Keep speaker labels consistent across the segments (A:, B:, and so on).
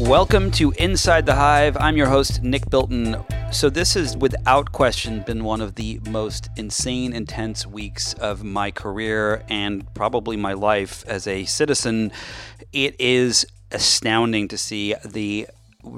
A: Welcome to Inside the Hive. I'm your host, Nick Bilton. So, this has without question been one of the most insane, intense weeks of my career and probably my life as a citizen. It is astounding to see the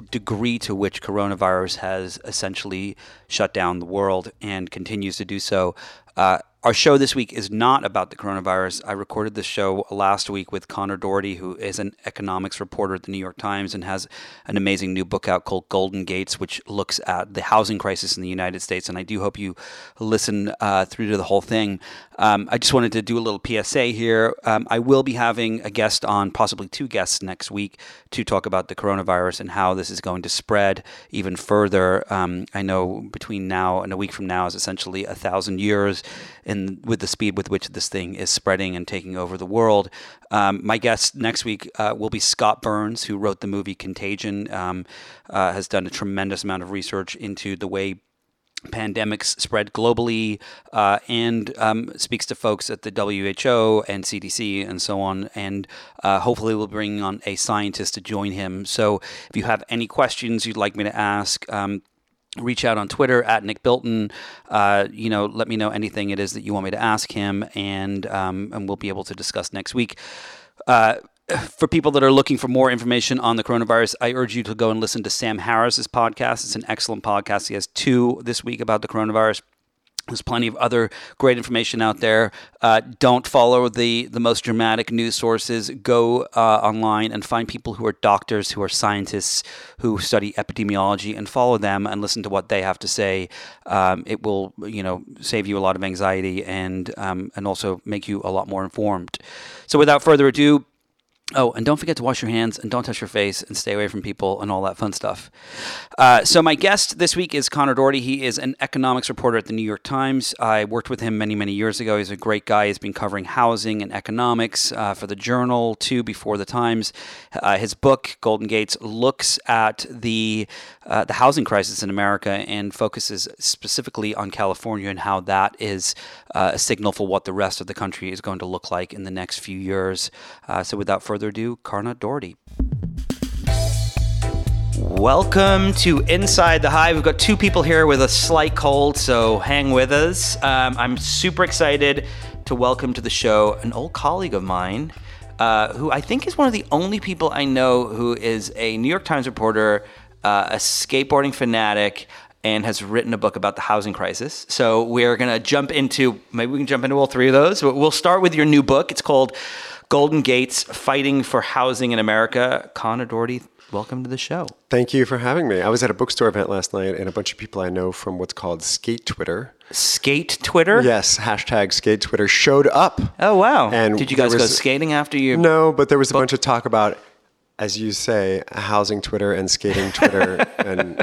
A: degree to which coronavirus has essentially shut down the world and continues to do so. Uh, our show this week is not about the coronavirus. I recorded this show last week with Conor Dougherty, who is an economics reporter at the New York Times and has an amazing new book out called Golden Gates, which looks at the housing crisis in the United States. And I do hope you listen uh, through to the whole thing. Um, I just wanted to do a little PSA here. Um, I will be having a guest on, possibly two guests next week, to talk about the coronavirus and how this is going to spread even further. Um, I know between now and a week from now is essentially a thousand years in with the speed with which this thing is spreading and taking over the world. Um, my guest next week uh, will be Scott Burns, who wrote the movie Contagion, um, uh, has done a tremendous amount of research into the way pandemics spread globally uh, and um, speaks to folks at the WHO and CDC and so on. And uh, hopefully, we'll bring on a scientist to join him. So, if you have any questions you'd like me to ask, um, reach out on Twitter at Nick Bilton. Uh, you know, let me know anything it is that you want me to ask him, and um, and we'll be able to discuss next week. Uh, for people that are looking for more information on the coronavirus, I urge you to go and listen to Sam Harris's podcast. It's an excellent podcast. He has two this week about the coronavirus. There's plenty of other great information out there. Uh, don't follow the, the most dramatic news sources. Go uh, online and find people who are doctors, who are scientists, who study epidemiology, and follow them and listen to what they have to say. Um, it will, you know, save you a lot of anxiety and um, and also make you a lot more informed. So, without further ado, Oh, and don't forget to wash your hands and don't touch your face and stay away from people and all that fun stuff. Uh, so, my guest this week is Conor Dougherty. He is an economics reporter at the New York Times. I worked with him many, many years ago. He's a great guy. He's been covering housing and economics uh, for the Journal, too, before the Times. Uh, his book, Golden Gates, looks at the, uh, the housing crisis in America and focuses specifically on California and how that is uh, a signal for what the rest of the country is going to look like in the next few years. Uh, so, without further further ado, Conor Dougherty. Welcome to Inside the Hive. We've got two people here with a slight cold, so hang with us. Um, I'm super excited to welcome to the show an old colleague of mine, uh, who I think is one of the only people I know who is a New York Times reporter, uh, a skateboarding fanatic, and has written a book about the housing crisis. So we're going to jump into, maybe we can jump into all three of those. But we'll start with your new book. It's called Golden Gates Fighting for Housing in America. Conor Dougherty, welcome to the show.
B: Thank you for having me. I was at a bookstore event last night, and a bunch of people I know from what's called Skate Twitter.
A: Skate Twitter?
B: Yes, hashtag Skate Twitter showed up.
A: Oh, wow. And Did you guys was, go skating after you?
B: No, but there was a bunch of talk about as you say, housing Twitter and skating Twitter, and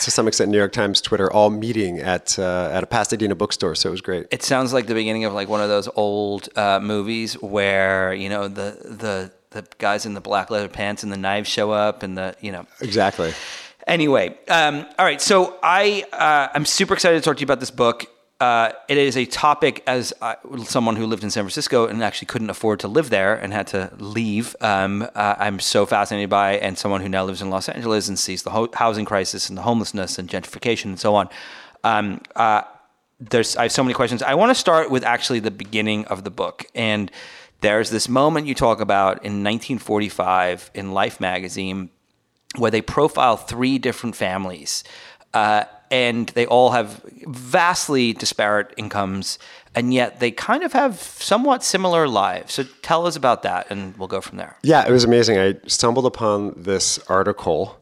B: to some extent, New York Times Twitter, all meeting at uh, at a Pasadena bookstore. So it was great.
A: It sounds like the beginning of like one of those old uh, movies where you know the the the guys in the black leather pants and the knives show up, and the you know
B: exactly.
A: Anyway, um, all right. So I uh, I'm super excited to talk to you about this book uh, it is a topic as uh, someone who lived in San Francisco and actually couldn't afford to live there and had to leave. Um, uh, I'm so fascinated by, and someone who now lives in Los Angeles and sees the ho- housing crisis and the homelessness and gentrification and so on. Um, uh, there's, I have so many questions. I want to start with actually the beginning of the book, and there's this moment you talk about in 1945 in Life magazine where they profile three different families. Uh, and they all have vastly disparate incomes, and yet they kind of have somewhat similar lives. So tell us about that, and we'll go from there.
B: Yeah, it was amazing. I stumbled upon this article.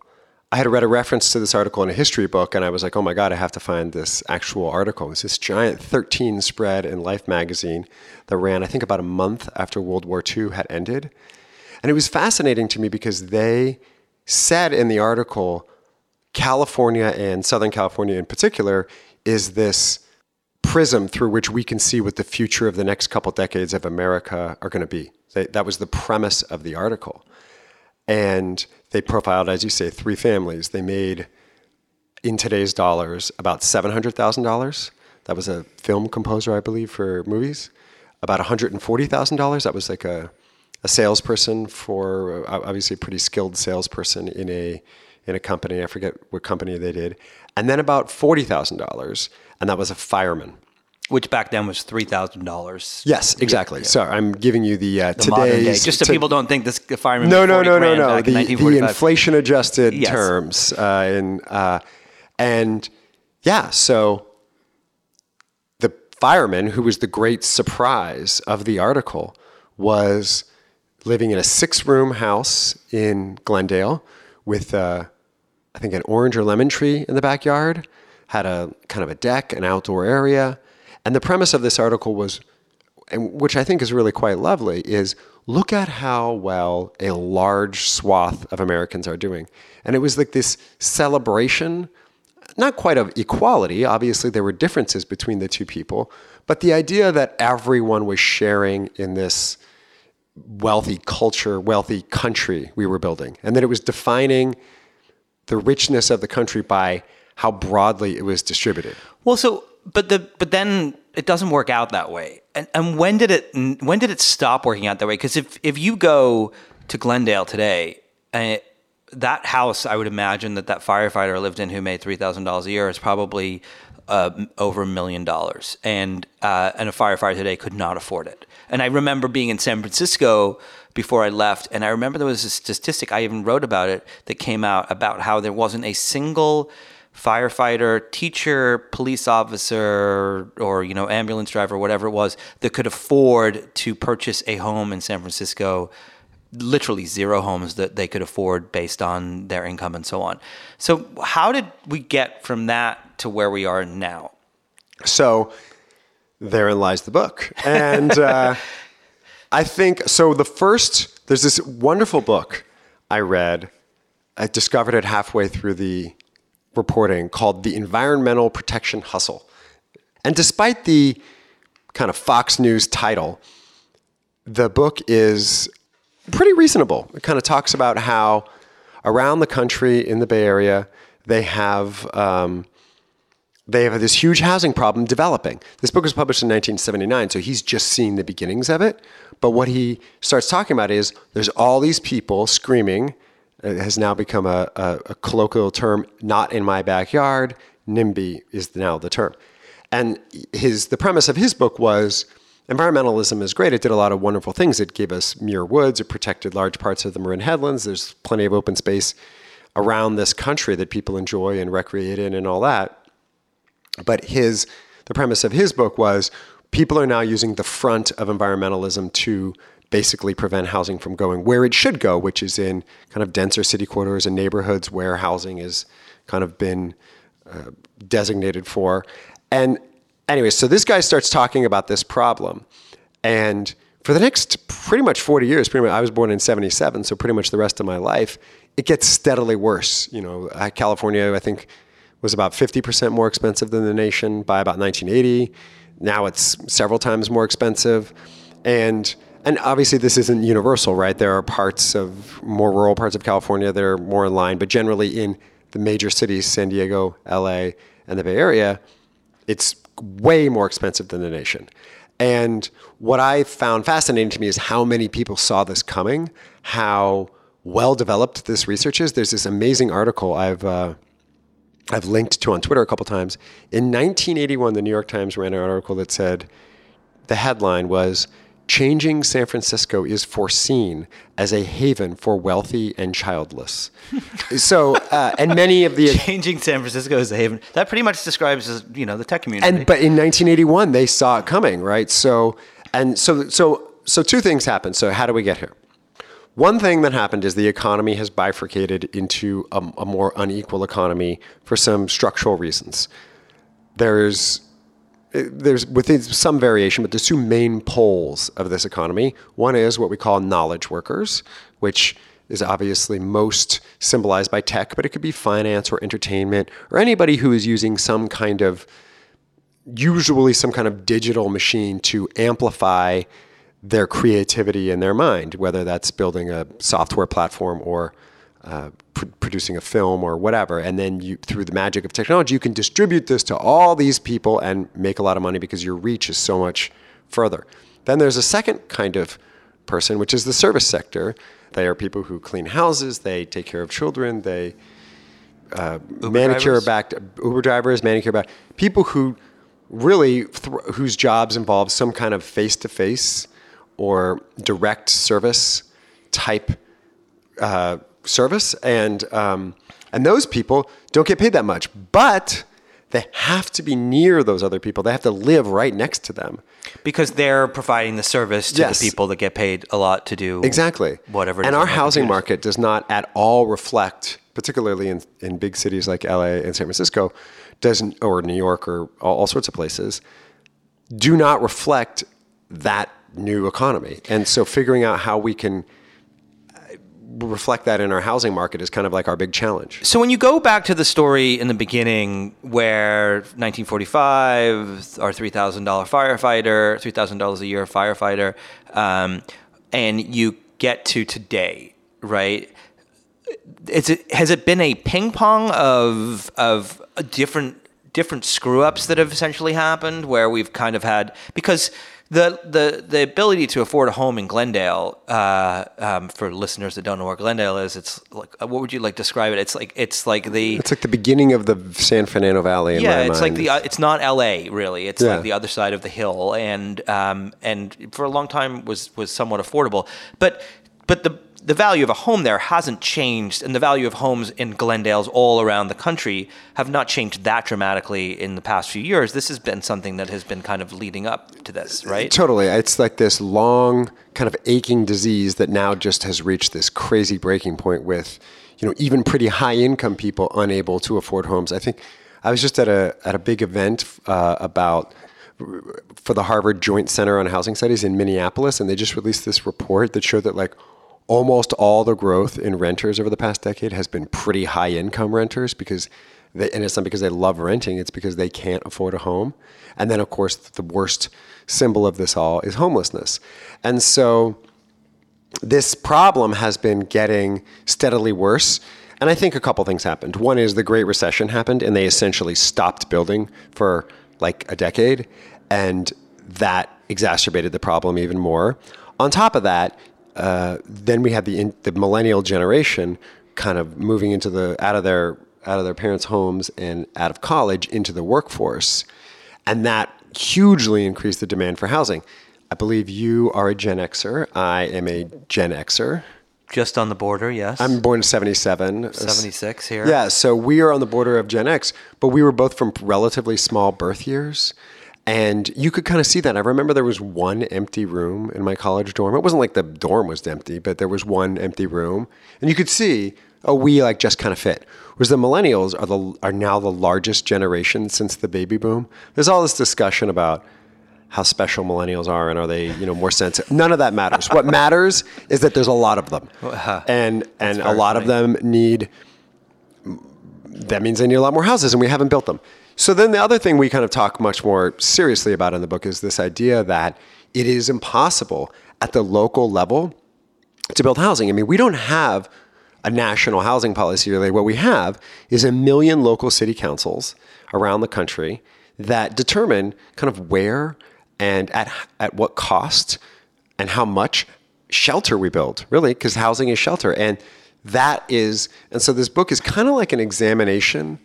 B: I had read a reference to this article in a history book, and I was like, oh my God, I have to find this actual article. It's this giant 13 spread in Life magazine that ran, I think, about a month after World War II had ended. And it was fascinating to me because they said in the article, California and Southern California in particular is this prism through which we can see what the future of the next couple decades of America are going to be. that was the premise of the article. And they profiled, as you say, three families. They made, in today's dollars, about $700,000. That was a film composer, I believe, for movies. About $140,000. That was like a a salesperson for uh, obviously a pretty skilled salesperson in a in a company. I forget what company they did, and then about forty thousand dollars, and that was a fireman.
A: Which back then was three thousand dollars.
B: Yes, exactly. Yeah. So I'm giving you the, uh,
A: the today's
B: just
A: so to, people don't think this fireman.
B: No, no, no, no, no. The, the inflation adjusted yes. terms uh, in uh, and yeah, so the fireman who was the great surprise of the article was living in a six room house in Glendale with, uh, I think, an orange or lemon tree in the backyard, had a kind of a deck, an outdoor area. And the premise of this article was, which I think is really quite lovely, is look at how well a large swath of Americans are doing. And it was like this celebration, not quite of equality. Obviously, there were differences between the two people, but the idea that everyone was sharing in this wealthy culture, wealthy country we were building, and that it was defining the richness of the country by how broadly it was distributed.
A: Well, so but the but then it doesn't work out that way. And and when did it when did it stop working out that way? Because if if you go to Glendale today, uh, that house, I would imagine that that firefighter lived in who made three thousand dollars a year is probably uh, over a million dollars, and uh, and a firefighter today could not afford it. And I remember being in San Francisco before I left, and I remember there was a statistic I even wrote about it that came out about how there wasn't a single firefighter, teacher, police officer, or you know ambulance driver, whatever it was, that could afford to purchase a home in San Francisco. Literally zero homes that they could afford based on their income and so on. So, how did we get from that to where we are now?
B: So, therein lies the book, and uh, I think so. The first, there's this wonderful book I read. I discovered it halfway through the reporting called The Environmental Protection Hustle. And despite the kind of Fox News title, the book is pretty reasonable. It kind of talks about how around the country in the Bay Area, they have um, they have this huge housing problem developing. This book was published in 1979, so he's just seeing the beginnings of it. But what he starts talking about is there's all these people screaming it has now become a, a, a colloquial term, not in my backyard. NIMBY is now the term. And his the premise of his book was environmentalism is great. It did a lot of wonderful things. It gave us Muir Woods. It protected large parts of the Marin Headlands. There's plenty of open space around this country that people enjoy and recreate in and all that. But his the premise of his book was people are now using the front of environmentalism to basically prevent housing from going where it should go, which is in kind of denser city quarters and neighborhoods where housing has kind of been uh, designated for. And anyway, so this guy starts talking about this problem. And for the next pretty much 40 years, pretty much, I was born in 77, so pretty much the rest of my life, it gets steadily worse. You know, California, I think, was about 50% more expensive than the nation by about 1980. Now it's several times more expensive. And and obviously this isn't universal, right? There are parts of more rural parts of California that are more in line, but generally in the major cities, San Diego, LA, and the Bay Area, it's way more expensive than the nation. And what I found fascinating to me is how many people saw this coming, how well developed this research is. There's this amazing article I've uh, I've linked to on Twitter a couple times. In 1981, the New York Times ran an article that said the headline was changing San Francisco is foreseen as a haven for wealthy and childless. so, uh, and many of the
A: changing San Francisco is a haven that pretty much describes you know the tech community.
B: And but in 1981 they saw it coming, right? So, and so so so two things happened. So how do we get here? One thing that happened is the economy has bifurcated into a, a more unequal economy for some structural reasons. There's there's within some variation, but there's two main poles of this economy. One is what we call knowledge workers, which is obviously most symbolized by tech, but it could be finance or entertainment or anybody who is using some kind of, usually some kind of digital machine to amplify their creativity in their mind, whether that's building a software platform or uh, pr- producing a film or whatever, and then you, through the magic of technology, you can distribute this to all these people and make a lot of money because your reach is so much further. Then there's a second kind of person, which is the service sector. They are people who clean houses, they take care of children, they uh, manicure back Uber drivers, manicure back people who really th- whose jobs involve some kind of face to face or direct service type uh, service, and um, and those people don't get paid that much, but they have to be near those other people. They have to live right next to them.
A: because they're providing the service to
B: Yes.
A: the people that get paid a lot to do
B: Exactly.
A: whatever.
B: And our housing market does not at all reflect, particularly in, in big cities like LA and San Francisco, doesn't or New York or all, all sorts of places, do not reflect that new economy. And so figuring out how we can reflect that in our housing market is kind of like our big challenge.
A: So when you go back to the story in the beginning, where 1945, our three thousand dollar firefighter, three thousand dollars a year firefighter, um, and you get to today, right? It, has it been a ping pong of of different different screw ups that have essentially happened, where we've kind of had because the the the ability to afford a home in Glendale, uh, um, for listeners that don't know where Glendale is, it's like uh, what would you like describe it? It's like it's like the
B: It's like the beginning of the San Fernando Valley in
A: yeah, it's
B: mind.
A: like the uh, it's not L.A. really. It's
B: Yeah.
A: like the other side of the hill, and um, and for a long time was was somewhat affordable. But but the the value of a home there hasn't changed, and the value of homes in Glendale's all around the country have not changed that dramatically in the past few years. This has been something that has been kind of leading up to this, right?
B: Totally. It's like this long, kind of aching disease that now just has reached this crazy breaking point with, you know, even pretty high income people unable to afford homes. I think I was just at a at a big event uh, about for the Harvard Joint Center on Housing Studies in Minneapolis, and they just released this report that showed that like almost all the growth in renters over the past decade has been pretty high income renters because they, and it's not because they love renting it's because they can't afford a home and then of course the worst symbol of this all is homelessness and so this problem has been getting steadily worse. And I think a couple things happened. One is the Great Recession happened, and they essentially stopped building for like a decade, and that exacerbated the problem even more. On top of that, uh, then we had the in, the millennial generation kind of moving into the out of their out of their parents' homes and out of college into the workforce, and that hugely increased the demand for housing. I believe you are a Gen Xer. I am a Gen Xer.
A: Just on the border, yes.
B: I'm born in 77.
A: 76 here.
B: Yeah, so we are on the border of Gen X, but we were both from relatively small birth years. And you could kind of see that. I remember there was one empty room in my college dorm. It wasn't like the dorm was empty, but there was one empty room. And you could see, oh, we like just kind of fit. Whereas the millennials are the are now the largest generation since the baby boom. There's all this discussion about how special millennials are and are they you know more sensitive none of that matters what matters is that there's a lot of them and and a lot of them need that means they need a lot more houses and we haven't built them so then the other thing we kind of talk much more seriously about in the book is this idea that it is impossible at the local level to build housing. I mean, we don't have a national housing policy really. What we have is a million local city councils around the country that determine kind of where and at at what cost and how much shelter we build, really, because housing is shelter. And that is and so this book is kind of like an examination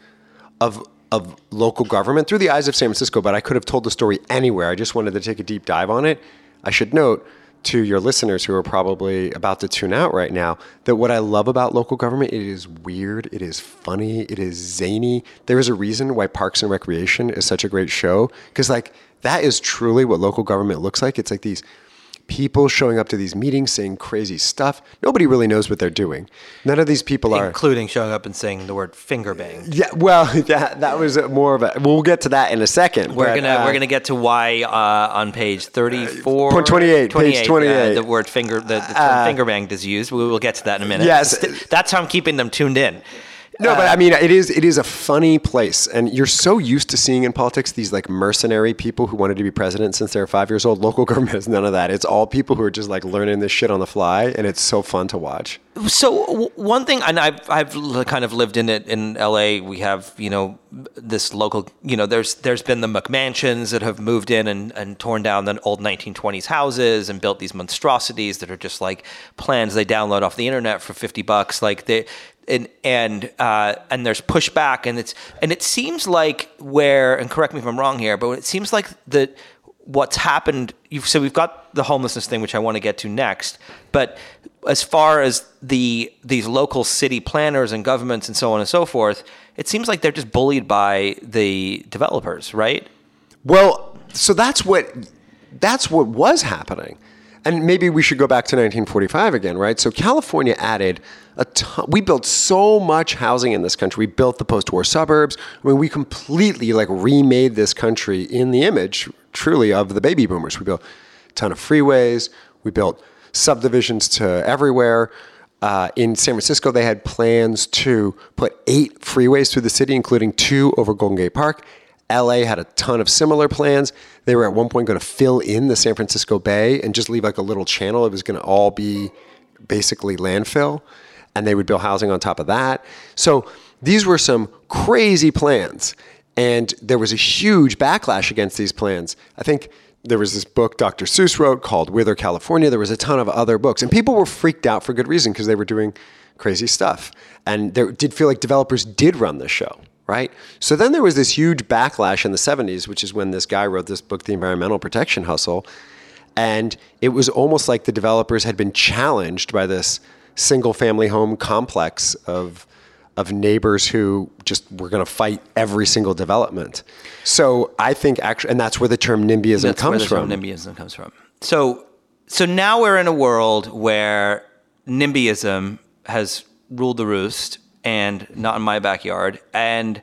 B: of of local government through the eyes of San Francisco, but I could have told the story anywhere. I just wanted to take a deep dive on it. I should note to your listeners who are probably about to tune out right now that what I love about local government it is weird, it is funny, it is zany. There is a reason why Parks and Recreation is such a great show because like that is truly what local government looks like. It's like these people showing up to these meetings saying crazy stuff. Nobody really knows what they're doing. None of these people are
A: Including showing up and saying the word finger bang.
B: yeah, well, that that was more of a. We'll get to that in a second.
A: We're
B: but,
A: gonna
B: uh,
A: we're gonna get to why uh, on page thirty four
B: Point 28, page 28.
A: the word finger the, the term finger banged is used. We will get to that in a minute.
B: Yes.
A: that's how I'm keeping them tuned in.
B: No, but uh, I mean, it is it is a funny place, and you're so used to seeing in politics these like mercenary people who wanted to be president since they were five years old. Local government has none of that. It's all people who are just like learning this shit on the fly, and it's so fun to watch.
A: So w- one thing, and I've I've kind of lived in it in LA. We have you know this local, you know, there's there's been the McMansions that have moved in and, and torn down the old 1920s houses and built these monstrosities that are just like plans they download off the internet for 50 bucks. Like they and and uh, and there's pushback, and it's and it seems like where and correct me if I'm wrong here, but it seems like that what's happened. So we've got the homelessness thing, which I want to get to next, but as far as the these local city planners and governments and so on and so forth, it seems like they're just bullied by the developers, right?
B: Well, so that's what that's what was happening. And maybe we should go back to 1945 again, right? So California added a ton. We built so much housing in this country. We built the post-war suburbs. I mean, we completely like remade this country in the image, truly, of the baby boomers. We built a ton of freeways. We built subdivisions to everywhere. Uh, in San Francisco, they had plans to put eight freeways through the city, including two over Golden Gate Park. LA had a ton of similar plans. They were at one point going to fill in the San Francisco Bay and just leave like a little channel. It was going to all be basically landfill, and they would build housing on top of that. So these were some crazy plans, and there was a huge backlash against these plans. I think there was this book Dr. Seuss wrote called Wither California. There was a ton of other books, and people were freaked out for good reason because they were doing crazy stuff. And there did feel like developers did run the show right? So then there was this huge backlash in the 70s, which is when this guy wrote this book, The Environmental Protection Hustle. And it was almost like the developers had been challenged by this single family home complex of of neighbors who just were going to fight every single development. So I think actually, and that's where the term NIMBYism
A: That's
B: comes
A: where the
B: from.
A: term NIMBYism comes from. So, so now we're in a world where NIMBYism has ruled the roost, and not in my backyard, and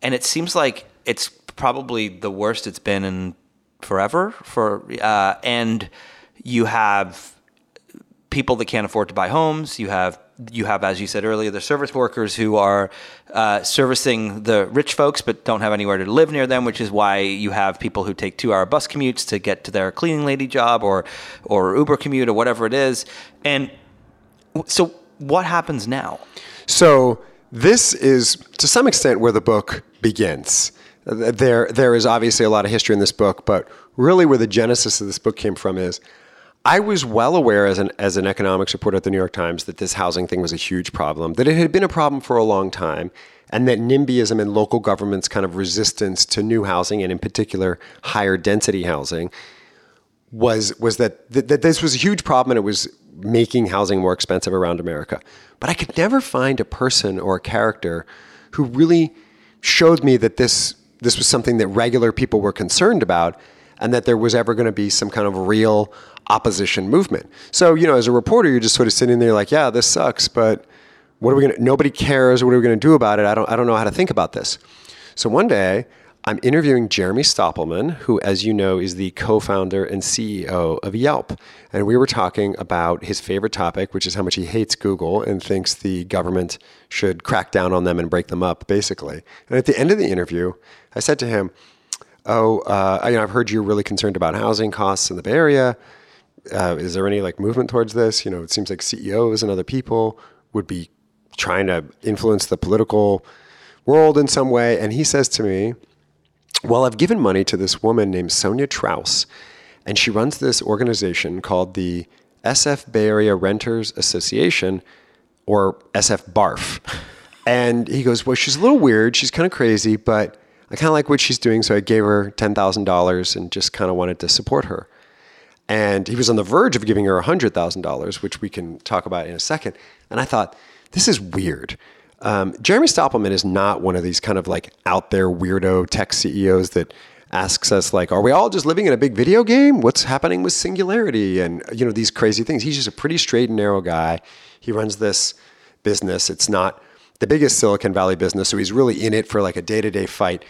A: and it seems like it's probably the worst it's been in forever. For uh, and you have people that can't afford to buy homes. You have you have, as you said earlier, the service workers who are uh, servicing the rich folks but don't have anywhere to live near them, which is why you have people who take two-hour bus commutes to get to their cleaning lady job or or Uber commute or whatever it is. And so, what happens now?
B: So this is to some extent where the book begins. There, there is obviously a lot of history in this book, but really where the genesis of this book came from is I was well aware as an, as an economics reporter at the New York Times that this housing thing was a huge problem, that it had been a problem for a long time, and that NIMBYism and local government's kind of resistance to new housing, and in particular higher density housing, was was that, that that this was a huge problem and it was making housing more expensive around America. But I could never find a person or a character who really showed me that this this was something that regular people were concerned about and that there was ever going to be some kind of real opposition movement. So, you know, as a reporter, you're just sort of sitting there like, yeah, this sucks, but what are we going to nobody cares, what are we going to do about it? I don't I don't know how to think about this. So one day, I'm interviewing Jeremy Stoppelman, who, as you know, is the co founder and CEO of Yelp. And we were talking about his favorite topic, which is how much he hates Google and thinks the government should crack down on them and break them up, basically. And at the end of the interview, I said to him, Oh, uh, you know, I've heard you're really concerned about housing costs in the Bay Area. Uh, is there any like movement towards this? You know, it seems like CEOs and other people would be trying to influence the political world in some way. And he says to me, well, I've given money to this woman named Sonja Trauss, and she runs this organization called the SF Bay Area Renters Association, or SF BARF. And he goes, Well, she's a little weird. She's kind of crazy, but I kind of like what she's doing. So I gave her $10,000 and just kind of wanted to support her. And he was on the verge of giving her $100,000, which we can talk about in a second. And I thought, This is weird. Um, Jeremy Stoppelman is not one of these kind of like out there weirdo tech CEOs that asks us like, are we all just living in a big video game? What's happening with singularity and you know these crazy things? He's just a pretty straight and narrow guy. He runs this business. It's not the biggest Silicon Valley business, so he's really in it for like a day to day fight.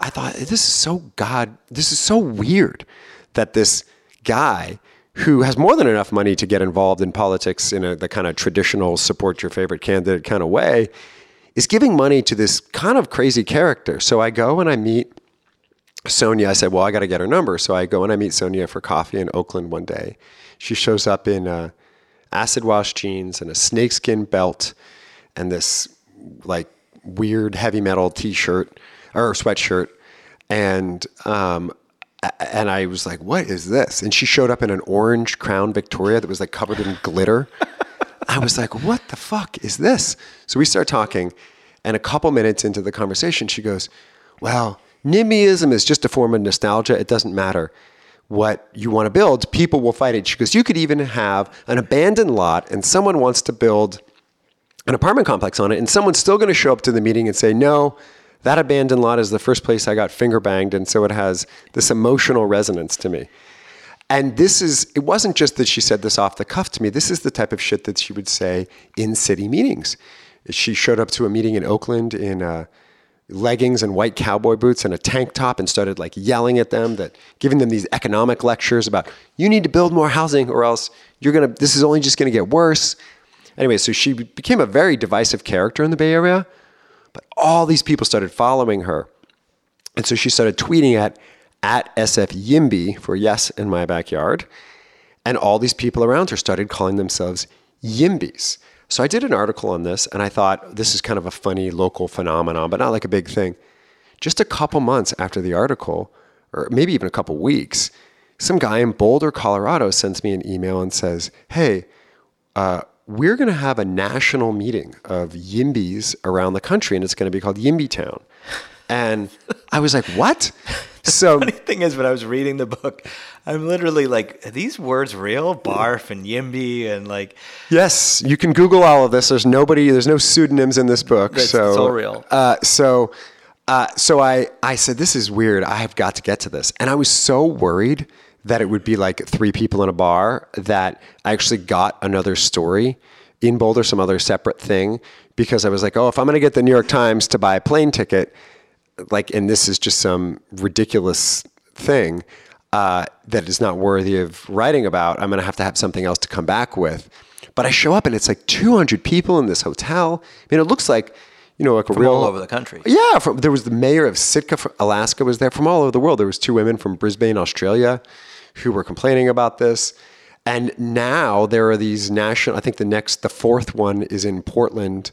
B: I thought this is so god, this is so weird that this guy who has more than enough money to get involved in politics in a, the kind of traditional support your favorite candidate kind of way, is giving money to this kind of crazy character. So I go and I meet Sonja. I said, well, I got to get her number. So I go and I meet Sonja for coffee in Oakland one day. She shows up in uh, acid wash jeans and a snakeskin belt and this like weird heavy metal t-shirt or sweatshirt and um and I was like, "What is this?" And she showed up in an orange Crown Victoria that was like covered in glitter. I was like, "What the fuck is this?" So we start talking, and a couple minutes into the conversation, she goes, "Well, NIMBYism is just a form of nostalgia. It doesn't matter what you want to build. People will fight it." She goes, "You could even have an abandoned lot, and someone wants to build an apartment complex on it, and someone's still going to show up to the meeting and say, no." That abandoned lot is the first place I got finger banged. And so it has this emotional resonance to me. And this is, it wasn't just that she said this off the cuff to me. This is the type of shit that she would say in city meetings. She showed up to a meeting in Oakland in uh, leggings and white cowboy boots and a tank top and started like yelling at them that giving them these economic lectures about you need to build more housing or else you're going to, this is only just going to get worse. Anyway, so she became a very divisive character in the Bay Area. All these people started following her. And so she started tweeting at, at SF Yimby for yes in my backyard. And all these people around her started calling themselves Yimbys. So I did an article on this and I thought this is kind of a funny local phenomenon, but not like a big thing. Just a couple months after the article, or maybe even a couple weeks, some guy in Boulder, Colorado sends me an email and says, Hey, uh, we're going to have a national meeting of Yimbys around the country, and it's going to be called Yimby Town. And I was like, what?
A: So the funny thing is, when I was reading the book, I'm literally like, are these words real? Barf and Yimby and like.
B: Yes, you can Google all of this. There's nobody, there's no pseudonyms in this book.
A: It's,
B: so
A: it's all real.
B: Uh, so, uh, so I, I said, this is weird. I have got to get to this. And I was so worried that it would be like three people in a bar that I actually got another story in Boulder, some other separate thing, because I was like, oh, if I'm going to get the New York Times to buy a plane ticket, like, and this is just some ridiculous thing uh, that is not worthy of writing about, I'm going to have to have something else to come back with. But I show up and it's like 200 people in this hotel. I mean, it looks like, you know, like
A: from
B: a real
A: all over the country.
B: Yeah, from, there was the mayor of Sitka, Alaska, was there from all over the world. There was two women from Brisbane, Australia who were complaining about this. And now there are these national, I think the next, the fourth one is in Portland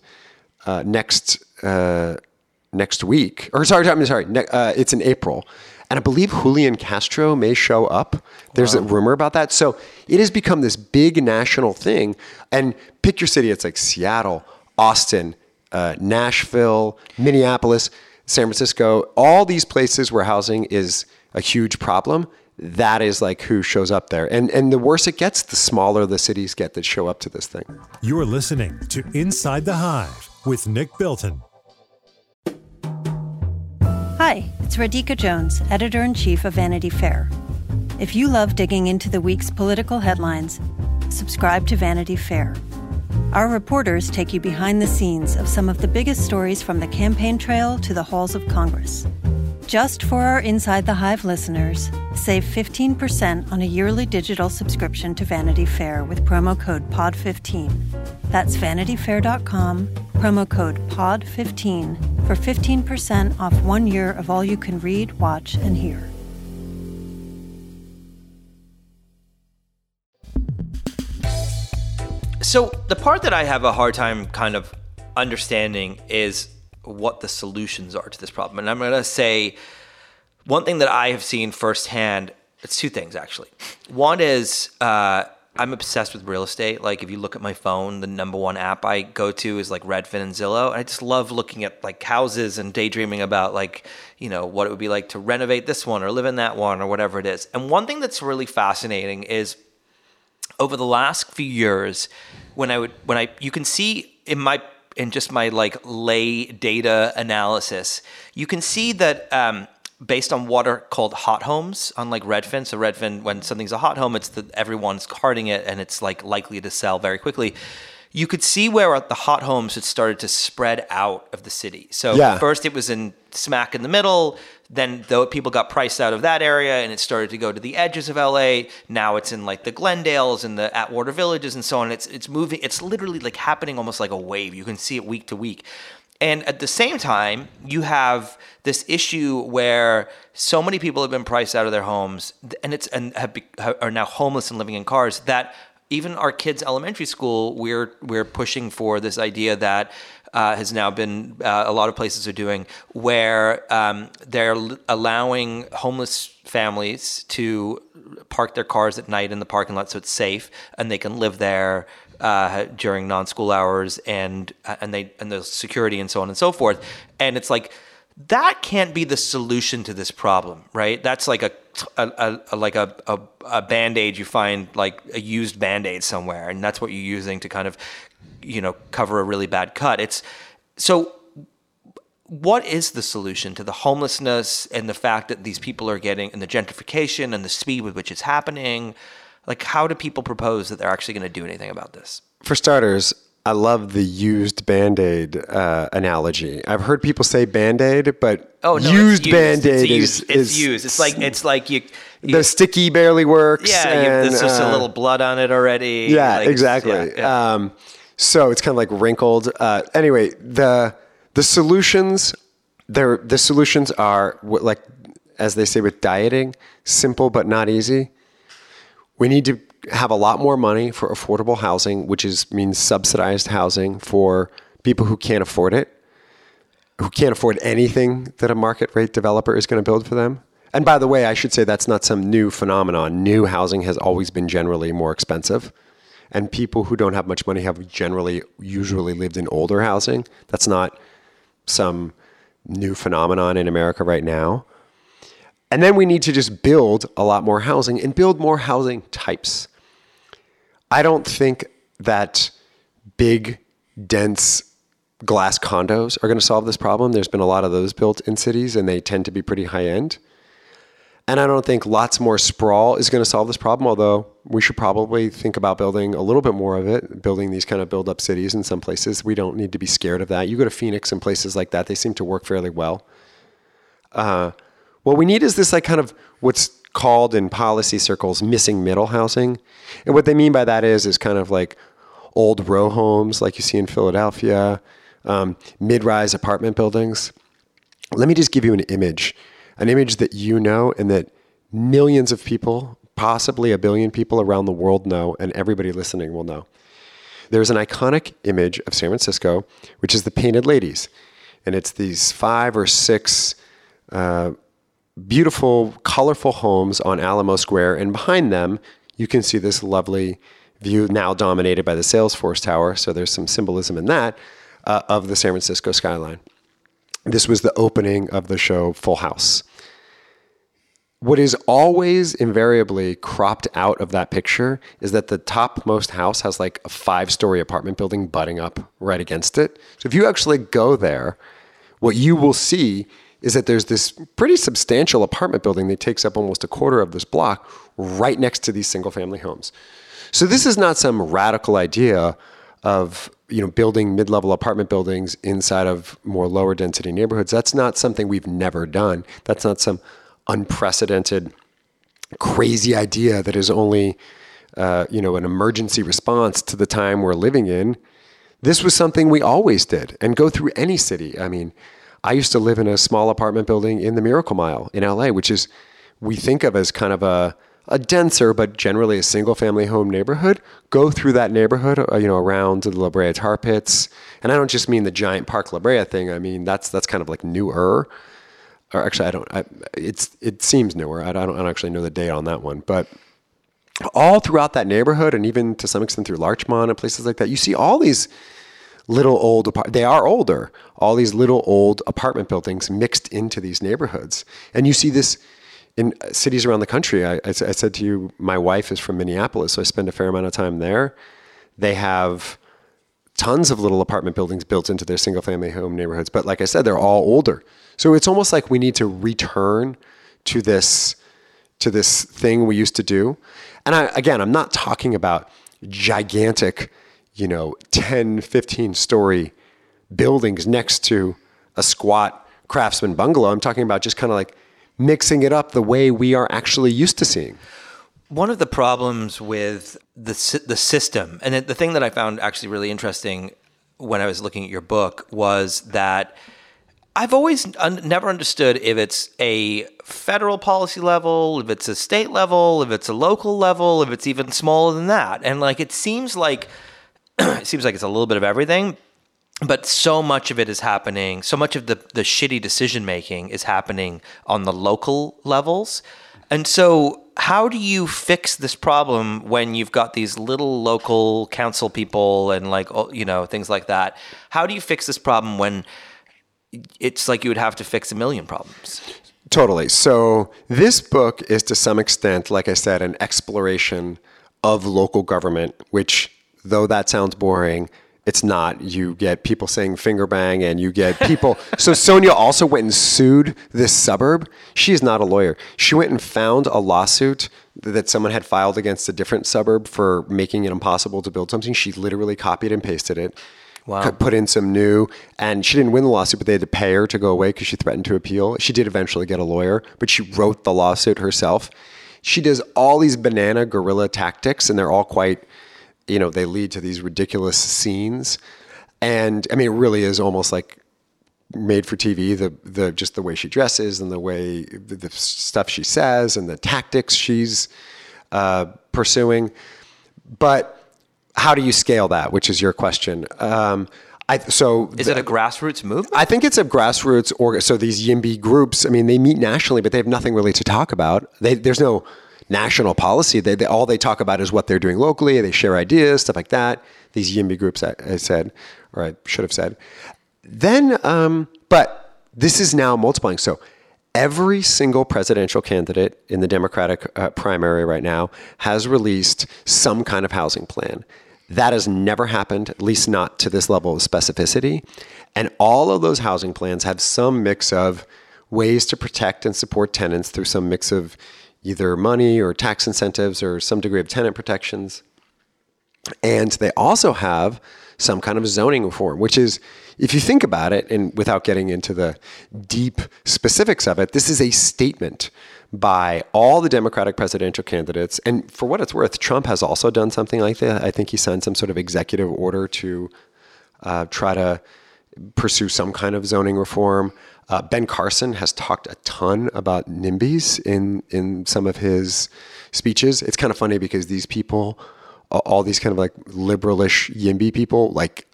B: uh, next, uh, next week. Or sorry, I'm sorry, ne- uh, it's in April. And I believe Julian Castro may show up. There's wow. a rumor about that. So it has become this big national thing. And pick your city, it's like Seattle, Austin, uh, Nashville, Minneapolis, San Francisco, all these places where housing is a huge problem that is like who shows up there. And and the worse it gets, the smaller the cities get that show up to this thing.
C: You're listening to Inside the Hive with Nick Bilton.
D: Hi, it's Radhika Jones, editor in chief of Vanity Fair. If you love digging into the week's political headlines, subscribe to Vanity Fair. Our reporters take you behind the scenes of some of the biggest stories from the campaign trail to the halls of Congress. Just for our Inside the Hive listeners, save 15% on a yearly digital subscription to Vanity Fair with promo code POD15. That's vanityfair.com, promo code POD15 for 15% off one year of all you can read, watch, and hear.
A: So, the part that I have a hard time kind of understanding is what the solutions are to this problem. And I'm going to say one thing that I have seen firsthand. It's two things actually. One is uh, I'm obsessed with real estate. Like if you look at my phone, the number one app I go to is like Redfin and Zillow. And I just love looking at like houses and daydreaming about like you know what it would be like to renovate this one or live in that one or whatever it is. And one thing that's really fascinating is over the last few years when I would when I you can see in my in just my like lay data analysis, you can see that um, based on what are called hot homes on like Redfin. So Redfin, when something's a hot home, it's that everyone's carting it and it's like likely to sell very quickly. You could see where the hot homes had started to spread out of the city. So yeah. first it was in smack in the middle. Then though people got priced out of that area and it started to go to the edges of LA. Now it's in like the Glendales and the Atwater Villages and so on. It's it's moving. It's literally like happening almost like a wave. You can see it week to week. And at the same time, you have this issue where so many people have been priced out of their homes and it's and have are now homeless and living in cars that even our kids' elementary school, we're we're pushing for this idea that uh, has now been uh, a lot of places are doing, where um, they're allowing homeless families to park their cars at night in the parking lot so it's safe and they can live there uh, during non-school hours and and they and the security and so on and so forth. And it's like that can't be the solution to this problem, right? That's like a, a, a like a, a, a band aid you find like a used band aid somewhere, and that's what you're using to kind of you know cover a really bad cut. It's so what is the solution to the homelessness and the fact that these people are getting and the gentrification and the speed with which it's happening? Like, how do people propose that they're actually going to do anything about this?
B: For starters, I love the used band aid uh, analogy. I've heard people say band aid, but
A: Oh no,
B: used
A: it's
B: band aid is,
A: used. It's
B: is
A: used. It's like it's like you. you
B: the sticky barely works.
A: yeah, you,
B: and,
A: there's just a
B: uh,
A: little blood on it already.
B: Yeah,
A: Like,
B: exactly.
A: yeah, yeah.
B: Um, so it's kind of like wrinkled. Uh, anyway, the the solutions there the solutions are what- like as they say with dieting, simple but not easy. We need to have a lot more money for affordable housing, which is means subsidized housing for people who can't afford it, who can't afford anything that a market rate developer is going to build for them. And by the way, I should say that's not some new phenomenon. New housing has always been generally more expensive. And people who don't have much money have generally usually lived in older housing. That's not some new phenomenon in America right now. And then we need to just build a lot more housing and build more housing types. I don't think that big, dense glass condos are going to solve this problem. There's been a lot of those built in cities and they tend to be pretty high end. And I don't think lots more sprawl is going to solve this problem, although we should probably think about building a little bit more of it, building these kind of build up cities in some places. We don't need to be scared of that. You go to Phoenix and places like that, they seem to work fairly well. Uh, what we need is this like kind of what's called in policy circles missing middle housing. And what they mean by that is is kind of like old row homes like you see in Philadelphia, um, mid-rise apartment buildings. Let me just give you an image, an image that you know and that millions of people, possibly a billion people around the world know, and everybody listening will know. There's an iconic image of San Francisco, which is the Painted Ladies. And it's these five or six uh, beautiful, colorful homes on Alamo Square. And behind them, you can see this lovely view now dominated by the Salesforce Tower. So there's some symbolism in that uh, of the San Francisco skyline. This was the opening of the show Full House. What is always invariably cropped out of that picture is that the topmost house has like a five story apartment building butting up right against it. So if you actually go there, what you will see is that there's this pretty substantial apartment building that takes up almost a quarter of this block right next to these single family homes. So this is not some radical idea of you know building mid-level apartment buildings inside of more lower density neighborhoods. That's not something we've never done. That's not some unprecedented crazy idea that is only uh, you know an emergency response to the time we're living in. This was something we always did and go through any city. I mean, I used to live in a small apartment building in the Miracle Mile in LA, which is we think of as kind of a a denser but generally a single family home neighborhood. Go through that neighborhood, uh, you know, around the La Brea tar pits, and I don't just mean the giant Park La Brea thing. I mean that's that's kind of like newer. Or actually, I don't. I, it's it seems newer. I don't, I don't actually know the date on that one, but all throughout that neighborhood, and even to some extent through Larchmont and places like that, you see all these little old they are older all these little old apartment buildings mixed into these neighborhoods and you see this in cities around the country I, I, I said to you my wife is from minneapolis so i spend a fair amount of time there. They have tons of little apartment buildings built into their single family home neighborhoods but like i said they're all older. So it's almost like we need to return to this to this thing we used to do. And I, again i'm not talking about gigantic you know 10 15 story buildings next to a squat craftsman bungalow. I'm talking about just kind of like mixing it up the way we are actually used to seeing
A: One of the problems with the the system, and the thing that I found actually really interesting when I was looking at your book was that I've always un- never understood if it's a federal policy level, if it's a state level, if it's a local level, if it's even smaller than that. And like it seems like it seems like it's a little bit of everything, but so much of it is happening. So much of the the shitty decision making is happening on the local levels. And so how do you fix this problem when you've got these little local council people and like you know things like that? How do you fix this problem when it's like you would have to fix a million problems?
B: Totally. So this book is to some extent, like I said, an exploration of local government, which though that sounds boring, it's not. You get people saying finger bang and you get people. so Sonja also went and sued this suburb. She is not a lawyer. She went and found a lawsuit that someone had filed against a different suburb for making it impossible to build something. She literally copied and pasted it.
A: Wow.
B: Put in some new, and she didn't win the lawsuit, but they had to pay her to go away because she threatened to appeal. She did eventually get a lawyer, but she wrote the lawsuit herself. She does all these banana guerrilla tactics, and they're all quite you know, they lead to these ridiculous scenes. And I mean, it really is almost like made for TV. The the just the way she dresses and the way the, the stuff she says and the tactics she's uh, pursuing. But how do you scale that? Which is your question. Um, I, so
A: is it a grassroots movement?
B: I think it's a grassroots org. So these YIMBY groups, I mean, they meet nationally, but they have nothing really to talk about. They, there's no national policy. They, they, all they talk about is what they're doing locally. They share ideas, stuff like that. These YIMBY groups, I, I said, or I should have said. Then, um, but this is now multiplying. So every single presidential candidate in the Democratic uh, primary right now has released some kind of housing plan. That has never happened, at least not to this level of specificity. And all of those housing plans have some mix of ways to protect and support tenants through some mix of either money or tax incentives or some degree of tenant protections. And they also have some kind of zoning reform, which is, if you think about it, and without getting into the deep specifics of it, this is a statement by all the Democratic presidential candidates. And for what it's worth, Trump has also done something like that. I think he signed some sort of executive order to uh, try to pursue some kind of zoning reform. Uh, ben Carson has talked a ton about NIMBYs in in some of his speeches. It's kind of funny because these people, all these kind of like liberalish YIMBY people, like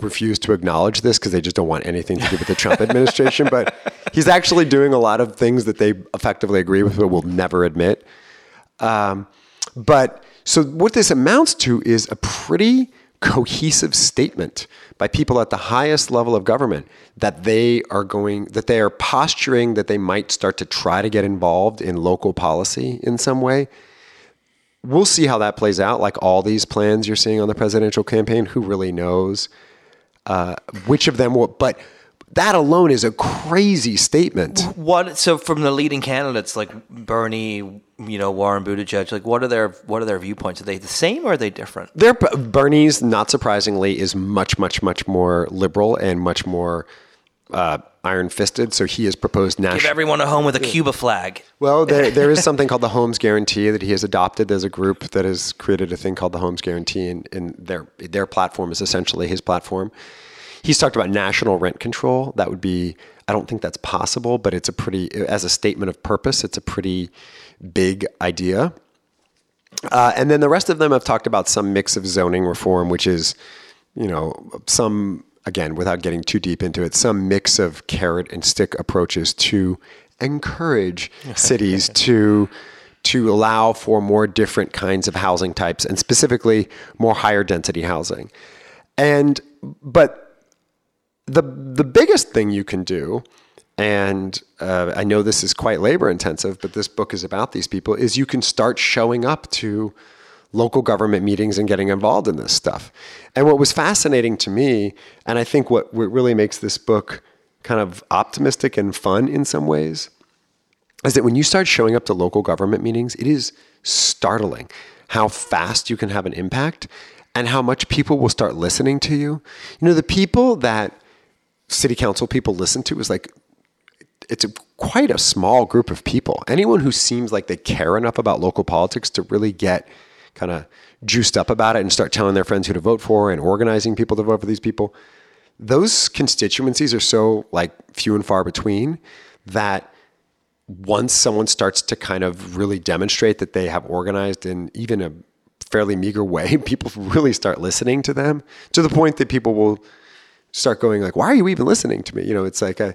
B: refuse to acknowledge this because they just don't want anything to do with the Trump administration. But he's actually doing a lot of things that they effectively agree with, but will never admit. Um, but so what this amounts to is a pretty cohesive statement by people at the highest level of government that they are going that they are posturing that they might start to try to get involved in local policy in some way we'll see how that plays out like all these plans you're seeing on the presidential campaign who really knows uh, which of them will but that alone is a crazy statement.
A: What so from the leading candidates like Bernie, you know Warren Buttigieg, like what are their what are their viewpoints? Are they the same or are they different?
B: They're, Bernie's, not surprisingly, is much much much more liberal and much more uh, iron fisted. So he has proposed national.
A: Give everyone a home with a Cuba flag.
B: Well, there, there is something called the Homes Guarantee that he has adopted. There's a group that has created a thing called the Homes Guarantee, and, and their their platform is essentially his platform. He's talked about national rent control. That would be, I don't think that's possible, but it's a pretty, as a statement of purpose, it's a pretty big idea. Uh, and then the rest of them have talked about some mix of zoning reform, which is, you know, some, again, without getting too deep into it, some mix of carrot and stick approaches to encourage cities to to allow for more different kinds of housing types and specifically more higher density housing. And but the the biggest thing you can do, and uh, I know this is quite labor intensive, but this book is about these people, is you can start showing up to local government meetings and getting involved in this stuff. And what was fascinating to me, and I think what, what really makes this book kind of optimistic and fun in some ways, is that when you start showing up to local government meetings, it is startling how fast you can have an impact and how much people will start listening to you. You know, the people that city council people listen to is like it's a, quite a small group of people. Anyone who seems like they care enough about local politics to really get kind of juiced up about it and start telling their friends who to vote for and organizing people to vote for these people, those constituencies are so like few and far between that once someone starts to kind of really demonstrate that they have organized in even a fairly meager way, people really start listening to them to the point that people will start going like, "Why are you even listening to me?" You know, it's like a,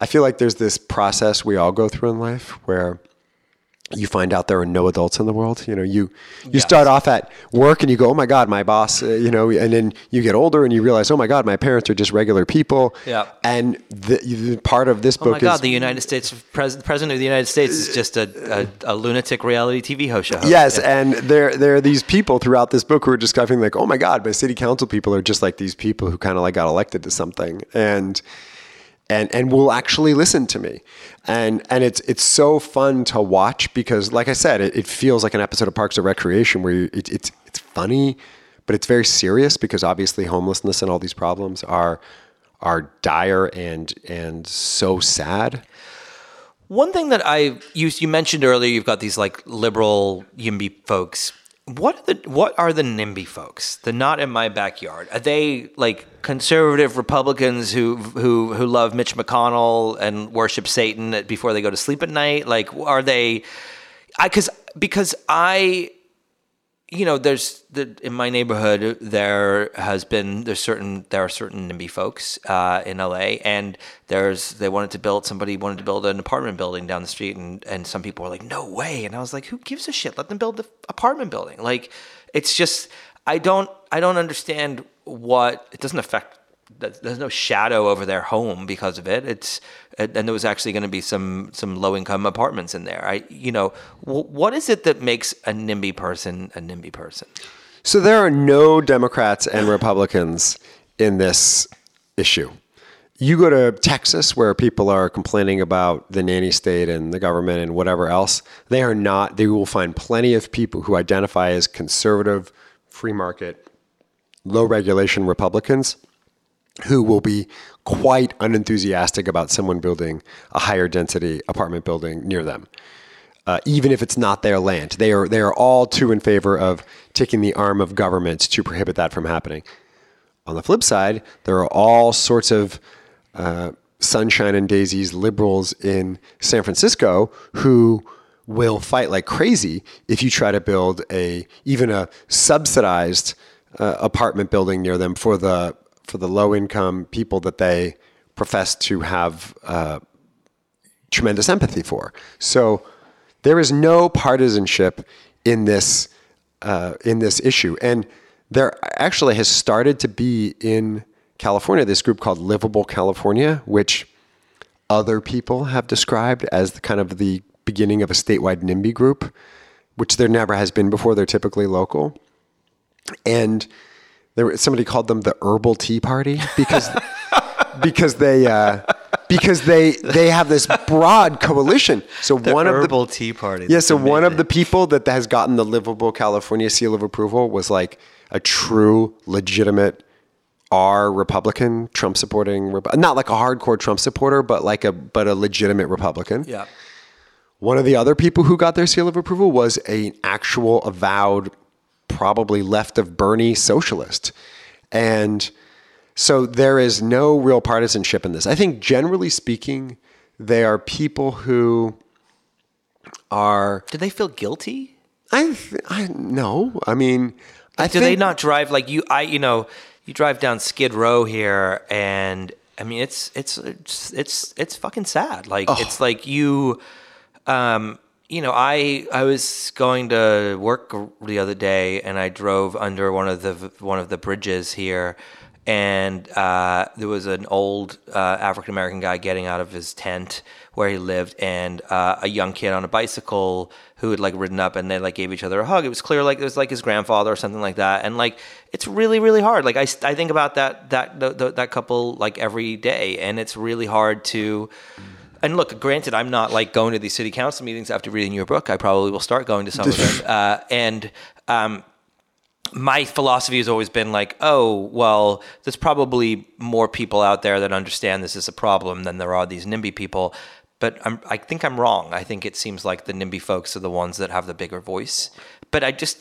B: I feel like there's this process we all go through in life where you find out there are no adults in the world. You know, you you
A: Yes.
B: start off at work and you go, "Oh my God, my boss," uh, you know, and then you get older and you realize, "Oh my God, my parents are just regular people."
A: Yeah.
B: And the, the part of this
A: Oh
B: book Oh
A: my God!
B: is
A: The United States pres- president of the United States is just a, a, a lunatic reality TV host show.
B: Yes,
A: Yeah.
B: and there there are these people throughout this book who are discovering like, oh my God, my city council people are just like these people who kind of like got elected to something, and and and will actually listen to me, and and it's it's so fun to watch because, like I said, it, it feels like an episode of Parks and Recreation where you, it, it's it's funny, but it's very serious because obviously homelessness and all these problems are are dire and and so sad.
A: One thing that I you you mentioned earlier, you've got these like liberal YIMBY folks. What are the what are the NIMBY folks? The not in my backyard. Are they like conservative Republicans who who who love Mitch McConnell and worship Satan before they go to sleep at night? Like, are they? I because because I you know, there's the, in my neighborhood there has been there's certain there are certain NIMBY folks uh, in LA, and there's they wanted to build somebody wanted to build an apartment building down the street, and and some people were like, no way, and I was like, who gives a shit? Let them build the apartment building. Like, it's just I don't I don't understand what it doesn't affect. There's no shadow over their home because of it. It's and there was actually going to be some some low income apartments in there. I you know wh- what is it that makes a NIMBY person a NIMBY person?
B: So there are no Democrats and Republicans in this issue. You go to Texas where people are complaining about the nanny state and the government and whatever else. They are not, they will find plenty of people who identify as conservative, free market, low regulation Republicans who will be quite unenthusiastic about someone building a higher density apartment building near them uh, even if it's not their land. They are they are all too in favor of taking the arm of government to prohibit that from happening. On the flip side, there are all sorts of uh, sunshine and daisies liberals in San Francisco who will fight like crazy if you try to build a even a subsidized uh, apartment building near them for the for the low income people that they profess to have uh, tremendous empathy for. So there is no partisanship in this uh, in this issue, and there actually has started to be in California this group called Livable California, which other people have described as the kind of the beginning of a statewide NIMBY group, which there never has been before. They're typically local, and there somebody called them the Herbal Tea Party because because they uh, because they they have this broad coalition. So one of the
A: Tea Party.
B: yeah, so one of the people that has gotten the livable California seal of approval was like a true, legitimate R Republican, Trump supporting, not like a hardcore Trump supporter, but like a but a legitimate Republican.
A: yeah.
B: One of the other people who got their seal of approval was an actual avowed, probably left of Bernie socialist. And so there is no real partisanship in this. I think generally speaking, they are people who are
A: Do they feel guilty?
B: I th- I no. I mean, I
A: Do
B: think
A: they not drive like you? I you know you drive down Skid Row here, and I mean it's it's it's it's, it's fucking sad. Like it's like you, um, you know, I I was going to work the other day, and I drove under one of the one of the bridges here. And uh, there was an old uh, African American guy getting out of his tent where he lived, and uh, a young kid on a bicycle who had like ridden up, and they like gave each other a hug. It was clear like it was like his grandfather or something like that, and like it's really really hard. Like I, I think about that that the, the, that couple like every day, and it's really hard to. And look, granted, I'm not like going to these city council meetings after reading your book. I probably will start going to some of them, uh, and. Um, my philosophy has always been like, oh, well, there's probably more people out there that understand this is a problem than there are these NIMBY people. But I'm, I think I'm wrong. I think it seems like the NIMBY folks are the ones that have the bigger voice. But I just,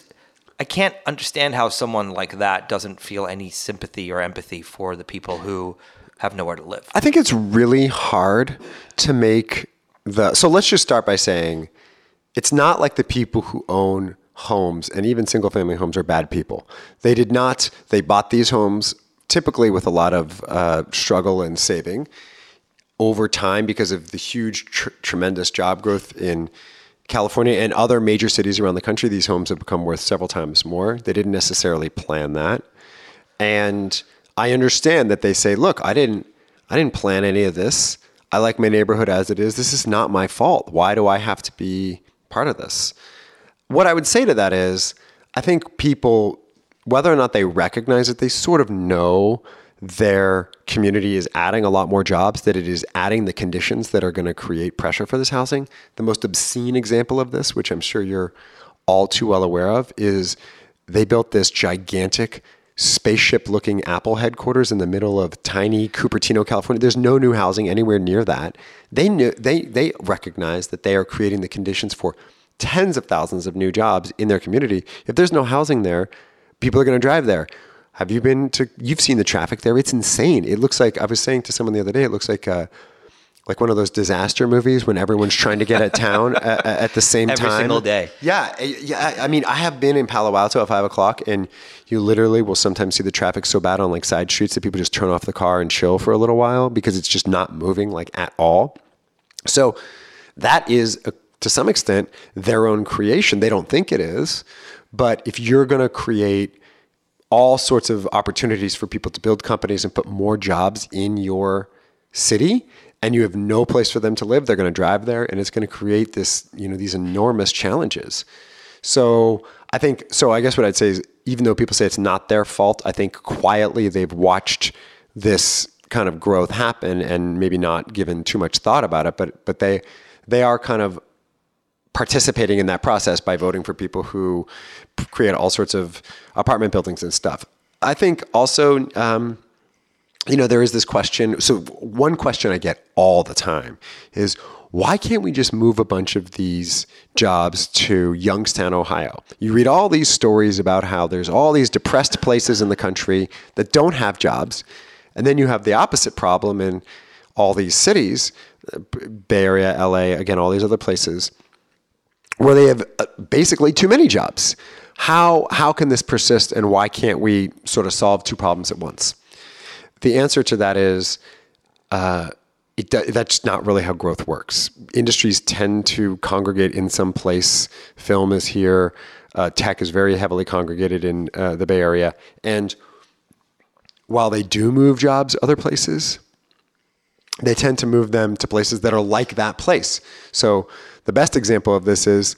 A: I can't understand how someone like that doesn't feel any sympathy or empathy for the people who have nowhere to live.
B: I think it's really hard to make the. So let's just start by saying it's not like the people who own homes and even single family homes are bad people. They did not, they bought these homes typically with a lot of uh, struggle and saving over time because of the huge, tr- tremendous job growth in California and other major cities around the country. These homes have become worth several times more. They didn't necessarily plan that. And I understand that they say, look, I didn't, I didn't plan any of this. I like my neighborhood as it is. This is not my fault. Why do I have to be part of this? What I would say to that is, I think people, whether or not they recognize it, they sort of know their community is adding a lot more jobs, that it is adding the conditions that are going to create pressure for this housing. The most obscene example of this, which I'm sure you're all too well aware of, is they built this gigantic spaceship looking Apple headquarters in the middle of tiny Cupertino, California. There's no new housing anywhere near that. They knew they they recognize that they are creating the conditions for tens of thousands of new jobs in their community. If there's no housing there, people are going to drive there. Have you been to? You've seen the traffic there. It's insane. It looks like I was saying to someone the other day. It looks like uh, like one of those disaster movies when everyone's trying to get at town at, at, the same
A: Every
B: time.
A: Every single day.
B: Yeah, yeah. I mean, I have been in Palo Alto at five o'clock, and you literally will sometimes see the traffic so bad on like side streets that people just turn off the car and chill for a little while because it's just not moving like at all. So that is a, to some extent their own creation. They don't think it is, but if you're going to create all sorts of opportunities for people to build companies and put more jobs in your city and you have no place for them to live they're going to drive there and it's going to create this you know these enormous challenges so i think so i guess what i'd say is even though people say it's not their fault i think quietly they've watched this kind of growth happen and maybe not given too much thought about it but but they they are kind of participating in that process by voting for people who create all sorts of apartment buildings and stuff. I think also, um, you know, there is this question. So, one question I get all the time is why can't we just move a bunch of these jobs to Youngstown, Ohio? You read all these stories about how there's all these depressed places in the country that don't have jobs. And then you have the opposite problem in all these cities, Bay Area, LA, again, all these other places where they have uh, basically too many jobs. How, how can this persist and why can't we sort of solve two problems at once? The answer to that is uh, it, that's not really how growth works. Industries tend to congregate in some place. Film is here. Uh, tech is very heavily congregated in uh, the Bay Area. And while they do move jobs other places, they tend to move them to places that are like that place. So the best example of this is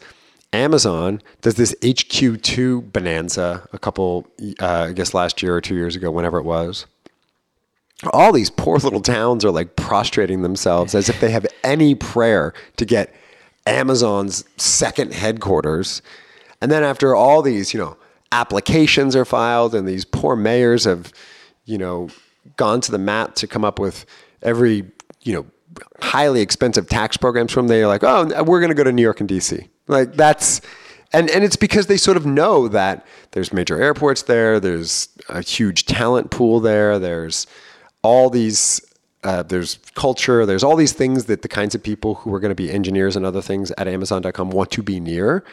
B: Amazon does this HQ2 bonanza a couple, uh, I guess last year or two years ago, whenever it was. All these poor little towns are like prostrating themselves as if they have any prayer to get Amazon's second headquarters. And then after all these, you know, applications are filed and these poor mayors have, you know, gone to the mat to come up with every, you know, highly expensive tax programs from they're like oh we're going to go to new york and dc like that's and and it's because they sort of know that there's major airports there there's a huge talent pool there there's all these uh, there's culture there's all these things that the kinds of people who are going to be engineers and other things at amazon.com want to be near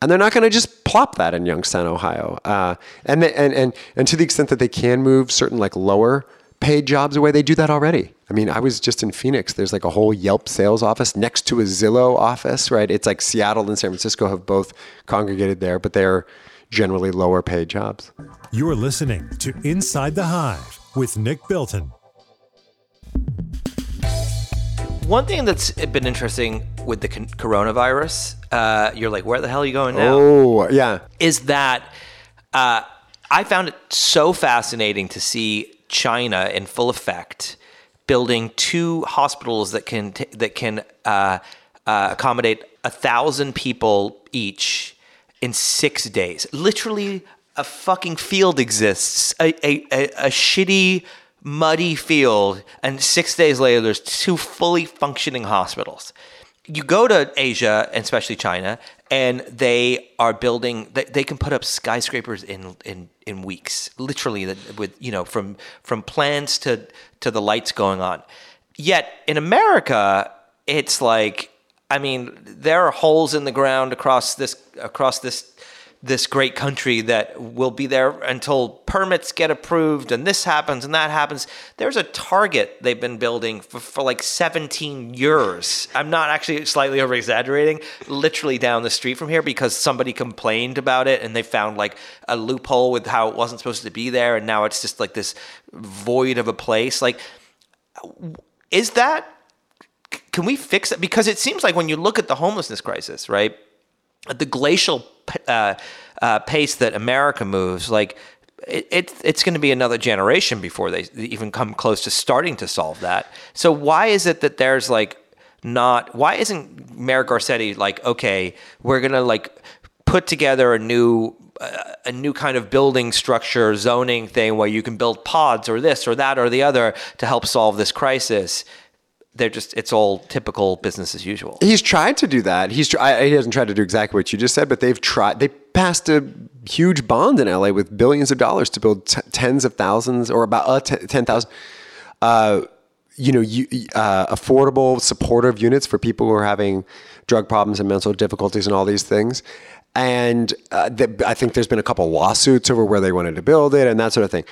B: and they're not going to just plop that in youngstown ohio uh, and, and and and to the extent that they can move certain like lower paid jobs away. They do that already. I mean, I was just in Phoenix. There's like a whole Yelp sales office next to a Zillow office, right? It's like Seattle and San Francisco have both congregated there, but they're generally lower paid jobs.
C: You're listening to Inside the Hive with Nick Bilton.
A: One thing that's been interesting with the coronavirus, uh, you're like, where the hell are you going now?
B: Oh, yeah.
A: Is that uh, I found it so fascinating to see China in full effect, building two hospitals that can t- that can uh, uh, accommodate a thousand people each in six days. Literally, a fucking field exists, a, a, a, a shitty, muddy field, and six days later, there's two fully functioning hospitals. You go to Asia, and especially China, and they are building. They, they can put up skyscrapers in in in weeks, literally. With you know from from plans to to the lights going on. Yet in America, it's like I mean, there are holes in the ground across this across this this great country that will be there until permits get approved and this happens and that happens. There's a target they've been building for, for like 17 years. I'm not actually slightly over exaggerating, literally down the street from here because somebody complained about it and they found like a loophole with how it wasn't supposed to be there. And now it's just like this void of a place. Like, is that, can we fix it? Because it seems like when you look at the homelessness crisis, right? The glacial uh, uh, pace that America moves, like it, it it's going to be another generation before they even come close to starting to solve that. So why is it that there's like not? Why isn't Mayor Garcetti like okay, we're gonna like put together a new uh, a new kind of building structure zoning thing where you can build pods or this or that or the other to help solve this crisis they're just it's all typical business as usual.
B: He's tried to do that. He's he hasn't tried to do exactly what you just said, but they've tried. They passed a huge bond in LA with billions of dollars to build t- tens of thousands or about uh, ten thousand. Uh, you know, you, uh, affordable, supportive units for people who are having drug problems and mental difficulties and all these things. And uh, I think there's been a couple lawsuits over where they wanted to build it and that sort of thing.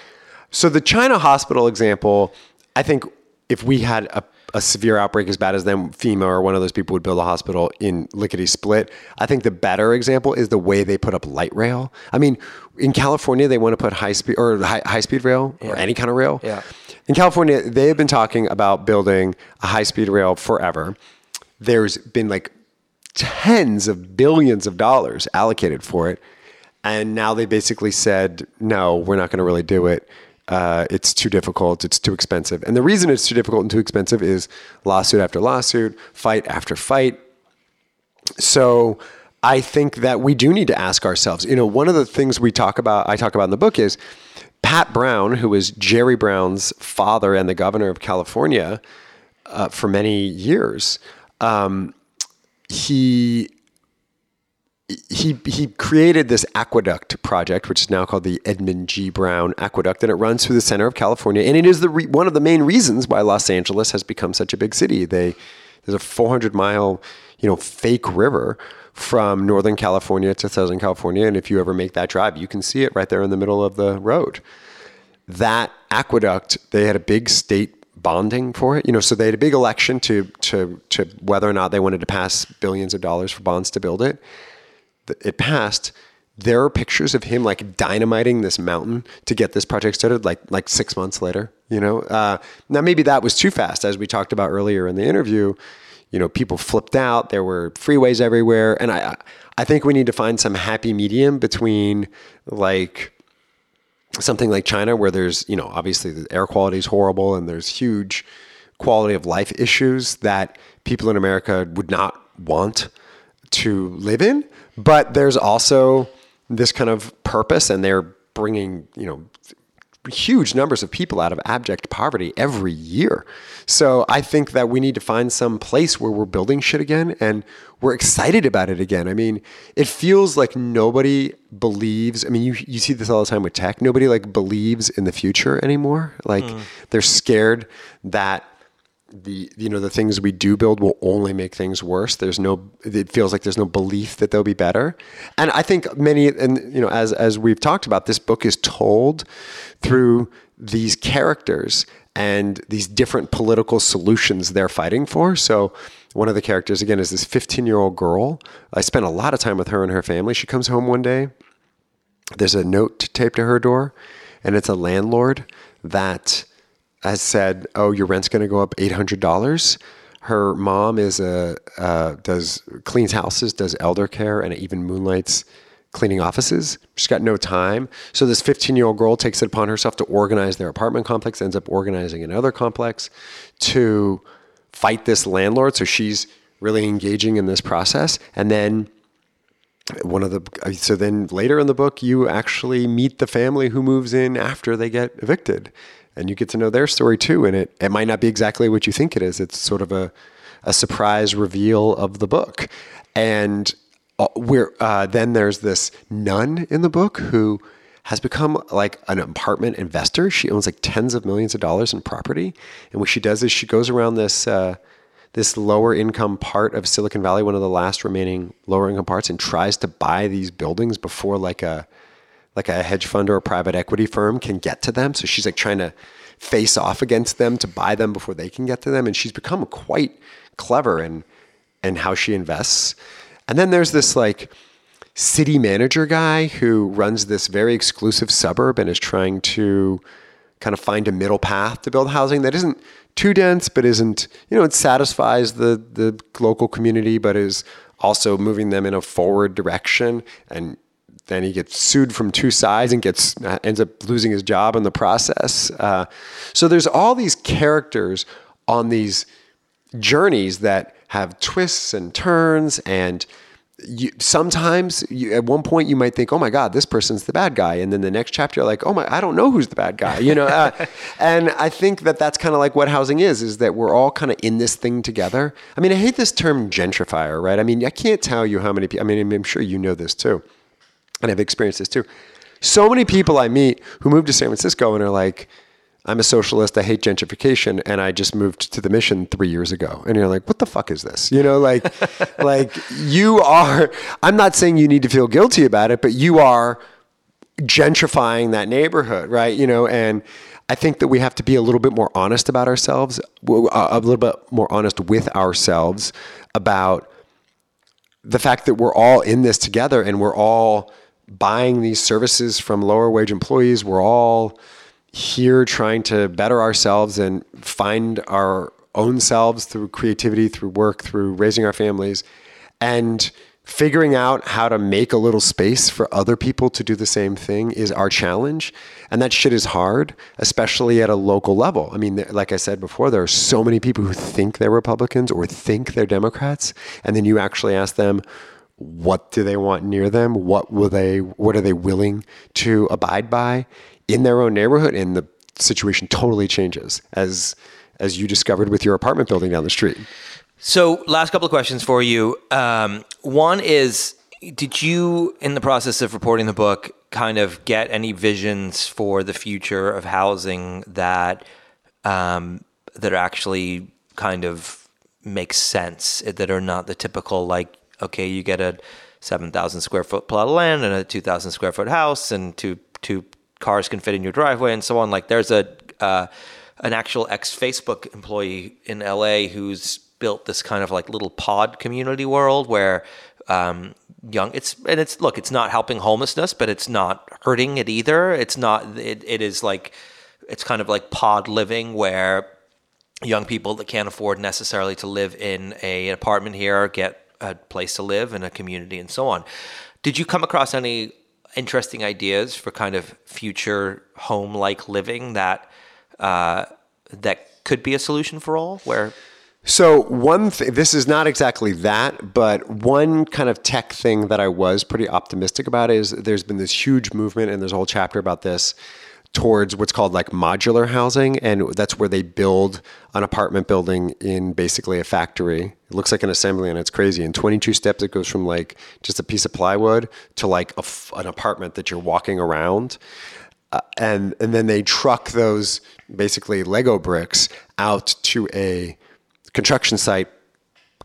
B: So the China hospital example, I think if we had a a severe outbreak as bad as them, FEMA or one of those people would build a hospital in lickety split. I think the better example is the way they put up light rail. I mean, in California, they want to put high speed or high, high speed rail yeah. or any kind of rail.
A: Yeah.
B: In California, they have been talking about building a high speed rail forever. There's been like tens of billions of dollars allocated for it. And now they basically said, no, we're not going to really do it uh, it's too difficult, it's too expensive. And the reason it's too difficult and too expensive is lawsuit after lawsuit, fight after fight. So I think that we do need to ask ourselves, you know, one of the things we talk about, I talk about in the book is Pat Brown, who was Jerry Brown's father and the governor of California uh, for many years. Um, he he he created this aqueduct project, which is now called the Edmund G. Brown Aqueduct, and it runs through the center of California, and it is the re- one of the main reasons why Los Angeles has become such a big city. They there's a 400 mile, you know, fake river from Northern California to Southern California, and if you ever make that drive, you can see it right there in the middle of the road. That aqueduct, they had a big state bonding for it. You know, so they had a big election to to to whether or not they wanted to pass billions of dollars for bonds to build it it passed, there are pictures of him like dynamiting this mountain to get this project started like like six months later you know? Uh, now maybe that was too fast as we talked about earlier in the interview. You know people flipped out there were freeways everywhere and i i think we need to find some happy medium between like something like china where there's you know obviously the air quality is horrible and there's huge quality of life issues that people in america would not want to live in but there's also this kind of purpose, and they're bringing, you know, huge numbers of people out of abject poverty every year. So I think that we need to find some place where we're building shit again and we're excited about it again. I mean, it feels like nobody believes. I mean, you you see this all the time with tech. Nobody like believes in the future anymore. Like mm. they're scared that the you know the things we do build will only make things worse. There's no it feels like there's no belief that they'll be better. And i think many and you know as as we've talked about this book is told through these characters and these different political solutions they're fighting for. So one of the characters again is this 15 year old girl. I spent a lot of time with her and her family. She comes home one day. There's a note taped to her door and it's a landlord that has said, "Oh, your rent's going to go up eight hundred dollars." Her mom is a uh, does cleans houses, does elder care, and even moonlights cleaning offices. She's got no time. So this 15 year old girl takes it upon herself to organize their apartment complex, ends up organizing another complex to fight this landlord. So she's really engaging in this process. And then one of the, so then later in the book, you actually meet the family who moves in after they get evicted and you get to know their story too. And it, it might not be exactly what you think it is. It's sort of a, a surprise reveal of the book. And uh, where uh, then there's this nun in the book who has become like an apartment investor. She owns like tens of millions of dollars in property, and what she does is she goes around this uh, this lower income part of Silicon Valley, one of the last remaining lower income parts, and tries to buy these buildings before like a like a hedge fund or a private equity firm can get to them. So she's like trying to face off against them to buy them before they can get to them, and she's become quite clever in in how she invests. And then there's this like city manager guy who runs this very exclusive suburb and is trying to kind of find a middle path to build housing that isn't too dense, but isn't, you know, it satisfies the, the local community, but is also moving them in a forward direction. And then he gets sued from two sides and gets ends up losing his job in the process. Uh, so there's all these characters on these journeys that have twists and turns and you, sometimes you, at one point you might think, oh my God, this person's the bad guy. And then the next chapter, you're like, oh my, I don't know who's the bad guy, you know? Uh, and I think that that's kind of like what housing is, is that we're all kind of in this thing together. I mean, I hate this term gentrifier, right? I mean, I can't tell you how many people, I mean, I'm sure you know this too. And I've experienced this too. So many people I meet who move to San Francisco and are like, I'm a socialist. I hate gentrification, and I just moved to the mission three years ago. And you're like, what the fuck is this? You know, like, like you are. I'm not saying you need to feel guilty about it, but you are gentrifying that neighborhood, right? You know, and I think that we have to be a little bit more honest about ourselves, a little bit more honest with ourselves about the fact that we're all in this together and we're all buying these services from lower wage employees. We're all here trying to better ourselves and find our own selves through creativity, through work, through raising our families, and figuring out how to make a little space for other people to do the same thing is our challenge. And that shit is hard, especially at a local level. I mean, like I said before, there are so many people who think they're Republicans or think they're Democrats. And then you actually ask them, what do they want near them? What will they, what are they willing to abide by? in their own neighborhood and the situation totally changes as as you discovered with your apartment building down the street.
A: So, last couple of questions for you. Um, one is Did you, in the process of reporting the book, kind of get any visions for the future of housing that um, that actually kind of make sense, that are not the typical, like, okay, you get a 7,000 square foot plot of land and a 2,000 square foot house and two, two cars can fit in your driveway and so on. Like there's a uh, an actual ex Facebook employee in LA who's built this kind of like little pod community world where um, young it's and it's look it's not helping homelessness but it's not hurting it either it's not it, it is like it's kind of like pod living where young people that can't afford necessarily to live in a, an apartment here get a place to live and a community and so on. Did you come across any interesting ideas for kind of future home like living that uh, that could be a solution for all where
B: so one this is not exactly that but one kind of tech thing that i was pretty optimistic about is there's been this huge movement and there's a whole chapter about this towards what's called like modular housing and that's where they build an apartment building in basically a factory. It looks like an assembly and it's crazy. In 22 steps it goes from like just a piece of plywood to like an apartment that you're walking around. Uh, and and then they truck those basically lego bricks out to a construction site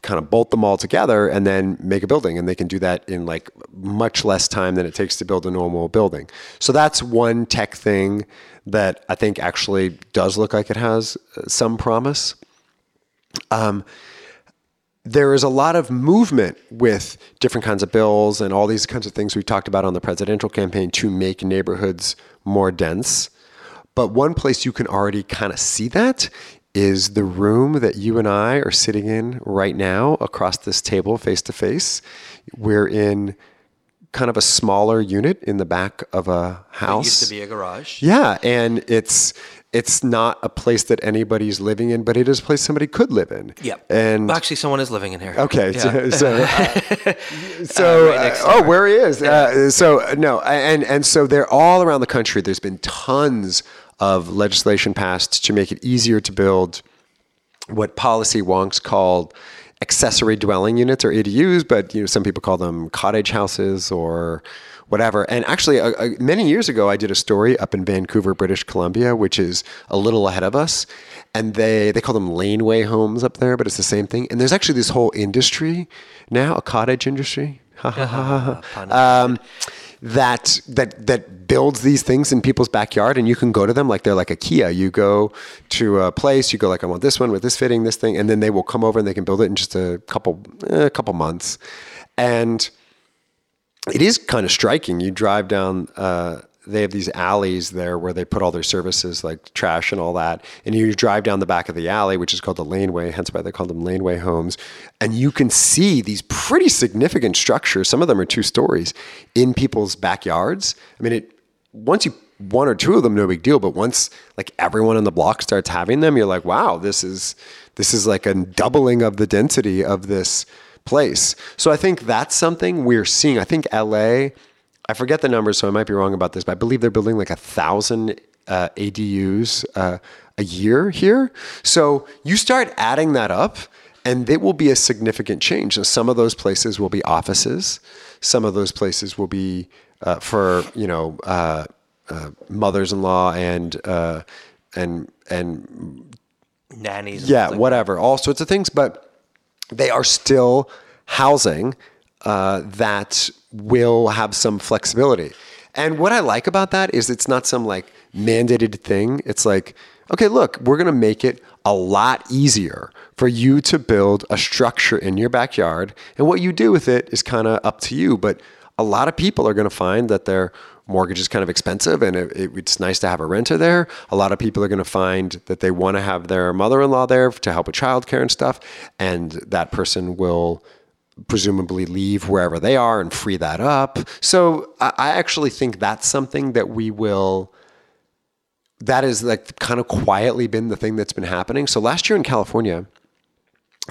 B: kind of bolt them all together and then make a building and they can do that in like much less time than it takes to build a normal building. So that's one tech thing that i think actually does look like it has uh, some promise. Um, there is a lot of movement with different kinds of bills and all these kinds of things we talked about on the presidential campaign to make neighborhoods more dense. But one place you can already kind of see that is the room that you and I are sitting in right now across this table face to face. We're in kind of a smaller unit in the back of a house. It
A: used to be a garage.
B: Yeah, and it's it's not a place that anybody's living in, but it is a place somebody could live in.
A: Yep.
B: And
A: well, actually, someone is living in here.
B: Okay. Yeah. So, so, uh, so uh, right oh, where he is. Uh, so no, and and so they're all around the country. There's been tons of legislation passed to make it easier to build what policy wonks called accessory dwelling units or ADUs, but you know some people call them cottage houses or whatever. And actually, uh, uh, many years ago, I did a story up in Vancouver, British Columbia, which is a little ahead of us, and they they call them laneway homes up there, but it's the same thing. And there's actually this whole industry now, a cottage industry. um, that that that builds these things in people's backyard and you can go to them like they're like IKEA. You go to a place, you go like I want this one with this fitting, this thing, and then they will come over and they can build it in just a couple eh, a couple months. And it is kind of striking. You drive down uh, they have these alleys there where they put all their services like trash and all that. And you drive down the back of the alley, which is called the laneway, hence why they call them laneway homes. And you can see these pretty significant structures. Some of them are two stories in people's backyards. I mean, it once you one or two of them, no big deal. But once like everyone on the block starts having them, you're like, wow, this is this is like a doubling of the density of this place. So I think that's something we're seeing. I think LA I forget the numbers, so I might be wrong about this, but I believe they're building like a thousand uh, ADUs uh, a year here. So you start adding that up, and it will be a significant change. some of those places will be offices. Some of those places will be uh, for you know uh, uh, mothers-in-law and uh, and and
A: nannies.
B: Yeah, whatever, all sorts of things. But they are still housing uh, that will have some flexibility. And what I like about that is it's not some like mandated thing. It's like, okay, look, we're going to make it a lot easier for you to build a structure in your backyard. And what you do with it is kind of up to you. But a lot of people are going to find that their mortgage is kind of expensive and it, it, it's nice to have a renter there. A lot of people are going to find that they want to have their mother in law there to help with childcare and stuff. And that person will presumably leave wherever they are and free that up. So I actually think that's something that we will. That is like kind of quietly been the thing that's been happening. So last year in California,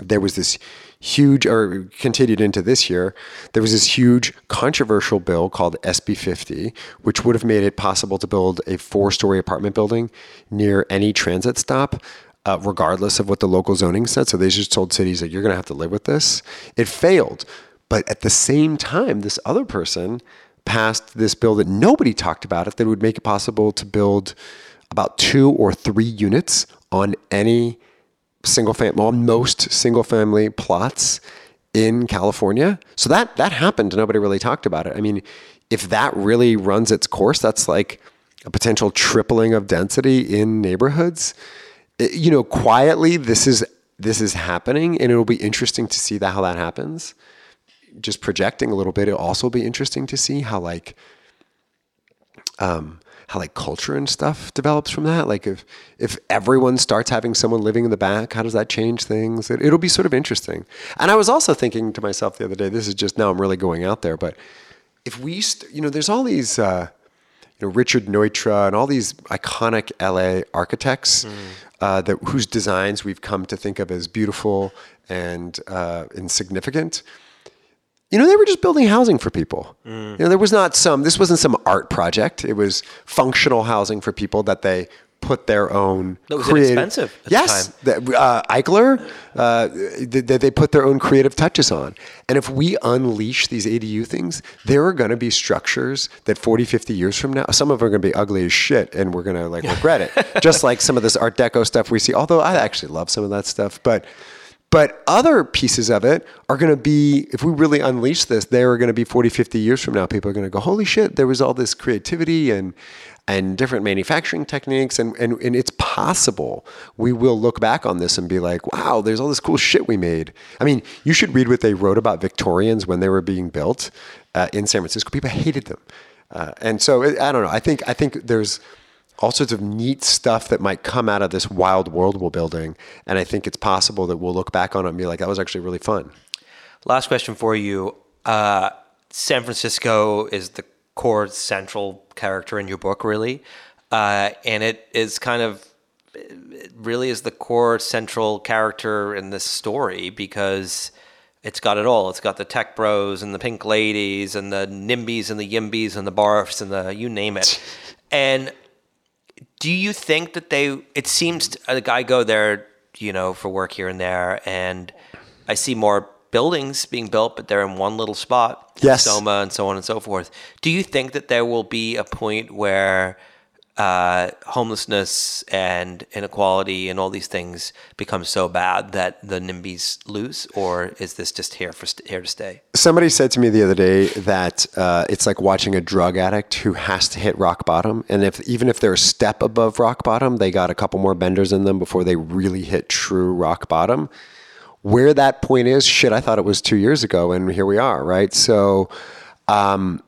B: there was this huge, or continued into this year, there was this huge controversial bill called SB 50, which would have made it possible to build a four story apartment building near any transit stop uh, regardless of what the local zoning said. So they just told cities that you're going to have to live with this. It failed. But at the same time, this other person passed this bill that nobody talked about it that would make it possible to build about two or three units on any single family, on most single family plots in California. So that that happened. Nobody really talked about it. I mean, if that really runs its course, that's like a potential tripling of density in neighborhoods you know, quietly, this is this is happening, and it'll be interesting to see that how that happens. Just projecting a little bit, it'll also be interesting to see how like um, how like culture and stuff develops from that. Like if if everyone starts having someone living in the back, how does that change things? It, will be sort of interesting. And I was also thinking to myself the other day. This is just now I'm really going out there, but if we, st- you know, there's all these. Uh, know, Richard Neutra and all these iconic LA architects mm. uh, that whose designs we've come to think of as beautiful and uh, insignificant. You know, they were just building housing for people. Mm. You know, there was not some. This wasn't some art project. It was functional housing for people that they put their own.
A: That was creative, expensive.
B: yes, the uh, Eichler, uh, that they put their own creative touches on. And if we unleash these ADU things, there are going to be structures that 40, 50 years from now, some of them are going to be ugly as shit, and we're going to like regret it. Just like some of this Art Deco stuff we see. Although I actually love some of that stuff, but. But other pieces of it are going to be, if we really unleash this, they are going to be 40, 50 years from now. People are going to go, holy shit, there was all this creativity and and different manufacturing techniques. And, and, and it's possible we will look back on this and be like, wow, there's all this cool shit we made. I mean, you should read what they wrote about Victorians when they were being built uh, in San Francisco. People hated them. Uh, and so it, I don't know. I think, I think there's all sorts of neat stuff that might come out of this wild world we're building. And I think it's possible that we'll look back on it and be like, that was actually really fun.
A: Last question for you. Uh, San Francisco is the core central character in your book, really. Uh, and it is kind of it really is the core central character in this story because it's got it all. It's got the tech bros and the pink ladies and the nimbies and the yimbies and the barfs and the you name it. And do you think that they? It seems like I go there, you know, for work here and there, and I see more buildings being built, but they're in one little spot.
B: Yes.
A: Soma and so on and so forth. Do you think that there will be a point where uh, homelessness and inequality and all these things become so bad that the NIMBYs lose, or is this just here for st- here to stay?
B: Somebody said to me the other day that uh, it's like watching a drug addict who has to hit rock bottom, and if even if they're a step above rock bottom, they got a couple more benders in them before they really hit true rock bottom. Where that point is, shit, I thought it was two years ago, and here we are, right? So, um,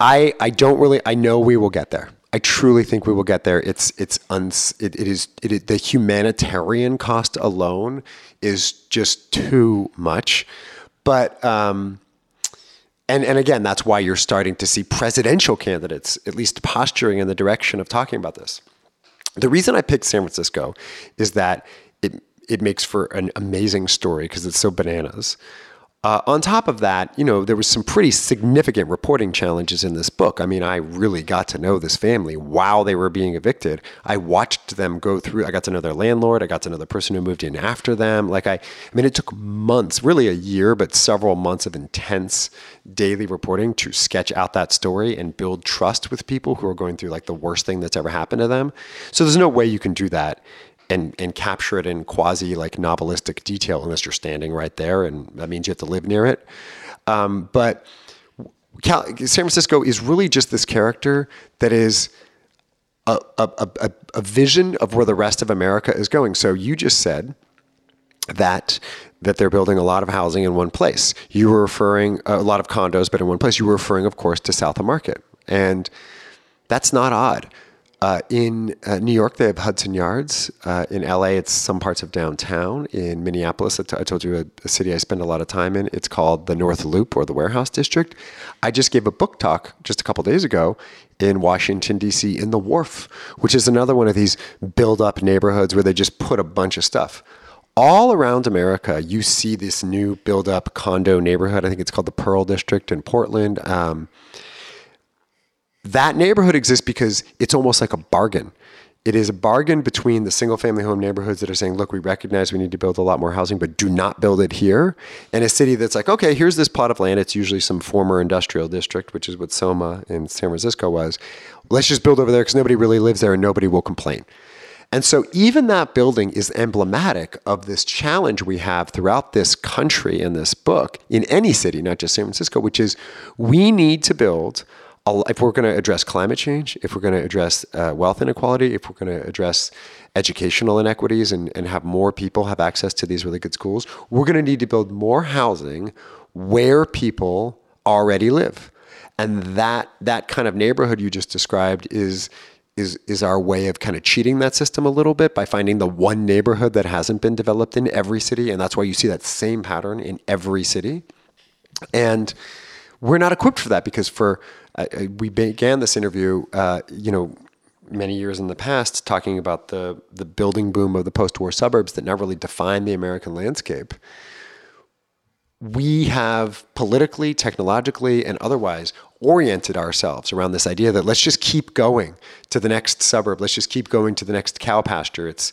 B: I I don't really I know we will get there. I truly think we will get there. It's it's uns, it, it is it is the humanitarian cost alone is just too much. But um, and and again, that's why you're starting to see presidential candidates at least posturing in the direction of talking about this. The reason I picked San Francisco is that it it makes for an amazing story because it's so bananas. Uh, on top of that, you know, there was some pretty significant reporting challenges in this book. I mean, I really got to know this family while they were being evicted. I watched them go through. I got to know their landlord. I got to know the person who moved in after them. Like I, I mean, it took months, really a year, but several months of intense daily reporting to sketch out that story and build trust with people who are going through like the worst thing that's ever happened to them. So there's no way you can do that and and capture it in quasi like novelistic detail unless you're standing right there, and that means you have to live near it. Um, but Cal- San Francisco is really just this character that is. A, a, a, a vision of where the rest of America is going. So you just said that that they're building a lot of housing in one place. You were referring a lot of condos, but in one place. You were referring, of course, to South of Market, and that's not odd. Uh, in uh, New York, they have Hudson Yards. Uh, in LA, it's some parts of downtown. In Minneapolis, I, t- I told you a, a, city I spend a lot of time in. It's called the North Loop or the Warehouse District. I just gave a book talk just a couple days ago in Washington, D.C., in the Wharf, which is another one of these build up neighborhoods where they just put a bunch of stuff. All around America, you see this new build up condo neighborhood. I think it's called the Pearl District in Portland. Um, that neighborhood exists because it's almost like a bargain. It is a bargain between the single family home neighborhoods that are saying, look, we recognize we need to build a lot more housing, but do not build it here. And a city that's like, okay, here's this plot of land. It's usually some former industrial district, which is what Soma in San Francisco was. Let's just build over there because nobody really lives there and nobody will complain. And so, even that building is emblematic of this challenge we have throughout this country in this book, in any city, not just San Francisco, which is we need to build if we're going to address climate change, if we're going to address uh, wealth inequality, if we're going to address educational inequities and, and have more people have access to these really good schools, we're going to need to build more housing where people already live. And that that kind of neighborhood you just described is is is our way of kind of cheating that system a little bit by finding the one neighborhood that hasn't been developed in every city, and that's why you see that same pattern in every city. And we're not equipped for that because for we began this interview, uh, you know, many years in the past, talking about the the building boom of the post-war suburbs that now really define the American landscape. We have politically, technologically, and otherwise oriented ourselves around this idea that let's just keep going to the next suburb. Let's just keep going to the next cow pasture. It's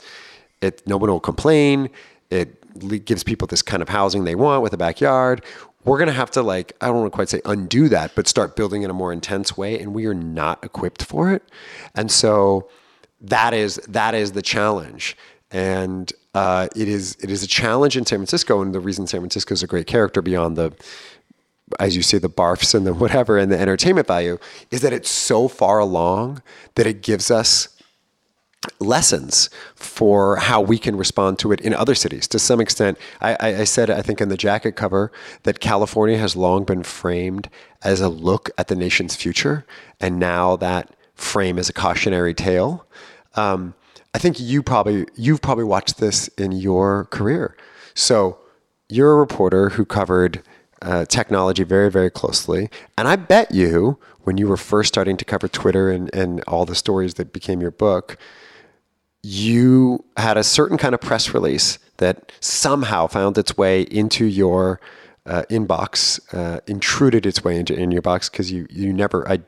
B: it. No one will complain. It gives people this kind of housing they want with a backyard we're going to have to like i don't want to quite say undo that but start building in a more intense way and we are not equipped for it. And so that is that is the challenge. And uh, it is it is a challenge in san francisco and the reason san francisco is a great character beyond the as you say the barfs and the whatever and the entertainment value is that it's so far along that it gives us lessons for how we can respond to it in other cities. To some extent, I, I, said, I think in the jacket cover, that California has long been framed as a look at the nation's future, and now that frame is a cautionary tale. Um, I think you probably you've probably watched this in your career. So you're a reporter who covered uh, technology very very closely, and I bet you when you were first starting to cover Twitter and, and all the stories that became your book, you had a certain kind of press release that somehow found its way into your uh, inbox, uh, intruded its way into in your box because you you never I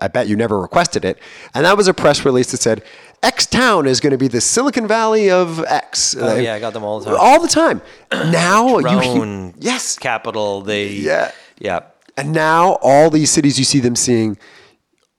B: I bet you never requested it, and that was a press release that said X town is going to be the Silicon Valley of X.
A: Oh, yeah, I got them all the time.
B: All the time. Now you
A: Drone
B: yes,
A: capital. They
B: Yeah.
A: yeah.
B: and now all these cities you see them seeing.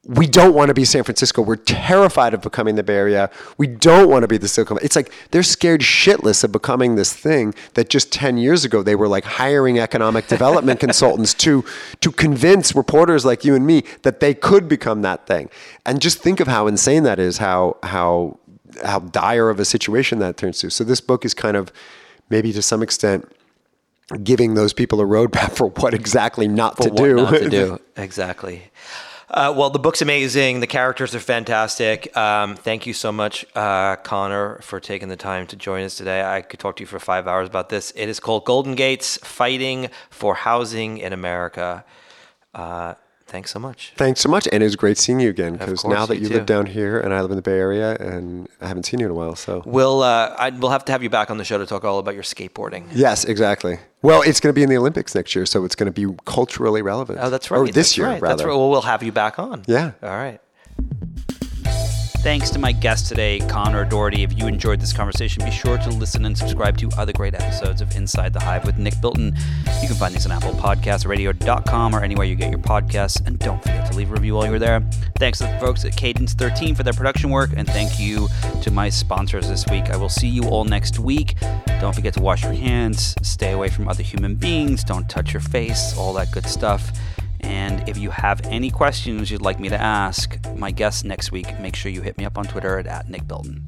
B: We don't want to be San Francisco. We're terrified of becoming the Bay Area. We don't want to be the Silicon Valley. It's like they're scared shitless of becoming this thing that just 10 years ago they were like hiring economic development consultants to to convince reporters like you and me that they could become that thing. And just think of how insane that is, how how how dire of a situation that turns to. So this book is kind of maybe to some extent giving those people a roadmap for what exactly not to
A: what
B: do.
A: not to do. Exactly. Uh, well, the book's amazing. The characters are fantastic. Um, thank you so much, uh, Conor, for taking the time to join us today. I could talk to you for five hours about this. It is called Golden Gates Fighting for Housing in America. Uh, thanks so much.
B: Thanks so much, and it was great seeing you again. Because now that
A: you
B: you live down here and I live in the Bay Area, and I haven't seen you in a while, so
A: We'll, uh, I, we'll have to have you back on the show to talk all about your skateboarding.
B: yes, exactly. Well, it's going to be in the Olympics next year, so it's going to be culturally relevant.
A: Oh, that's right.
B: Or this
A: That's
B: year,
A: right.
B: rather.
A: That's right. Well, we'll have you back on.
B: Yeah.
A: All right.
E: Thanks to my guest today, Conor Dougherty. If you enjoyed this conversation, be sure to listen and subscribe to other great episodes of Inside the Hive with Nick Bilton. You can find these on Apple Podcasts, radio.com, or anywhere you get your podcasts. And don't forget to leave a review while you're there. Thanks to the folks at Cadence 13 for their production work, and thank you to my sponsors this week. I will see you all next week. Don't forget to wash your hands, stay away from other human beings, don't touch your face, all that good stuff. And if you have any questions you'd like me to ask my guest next week, make sure you hit me up on Twitter at, at Nick Bilton.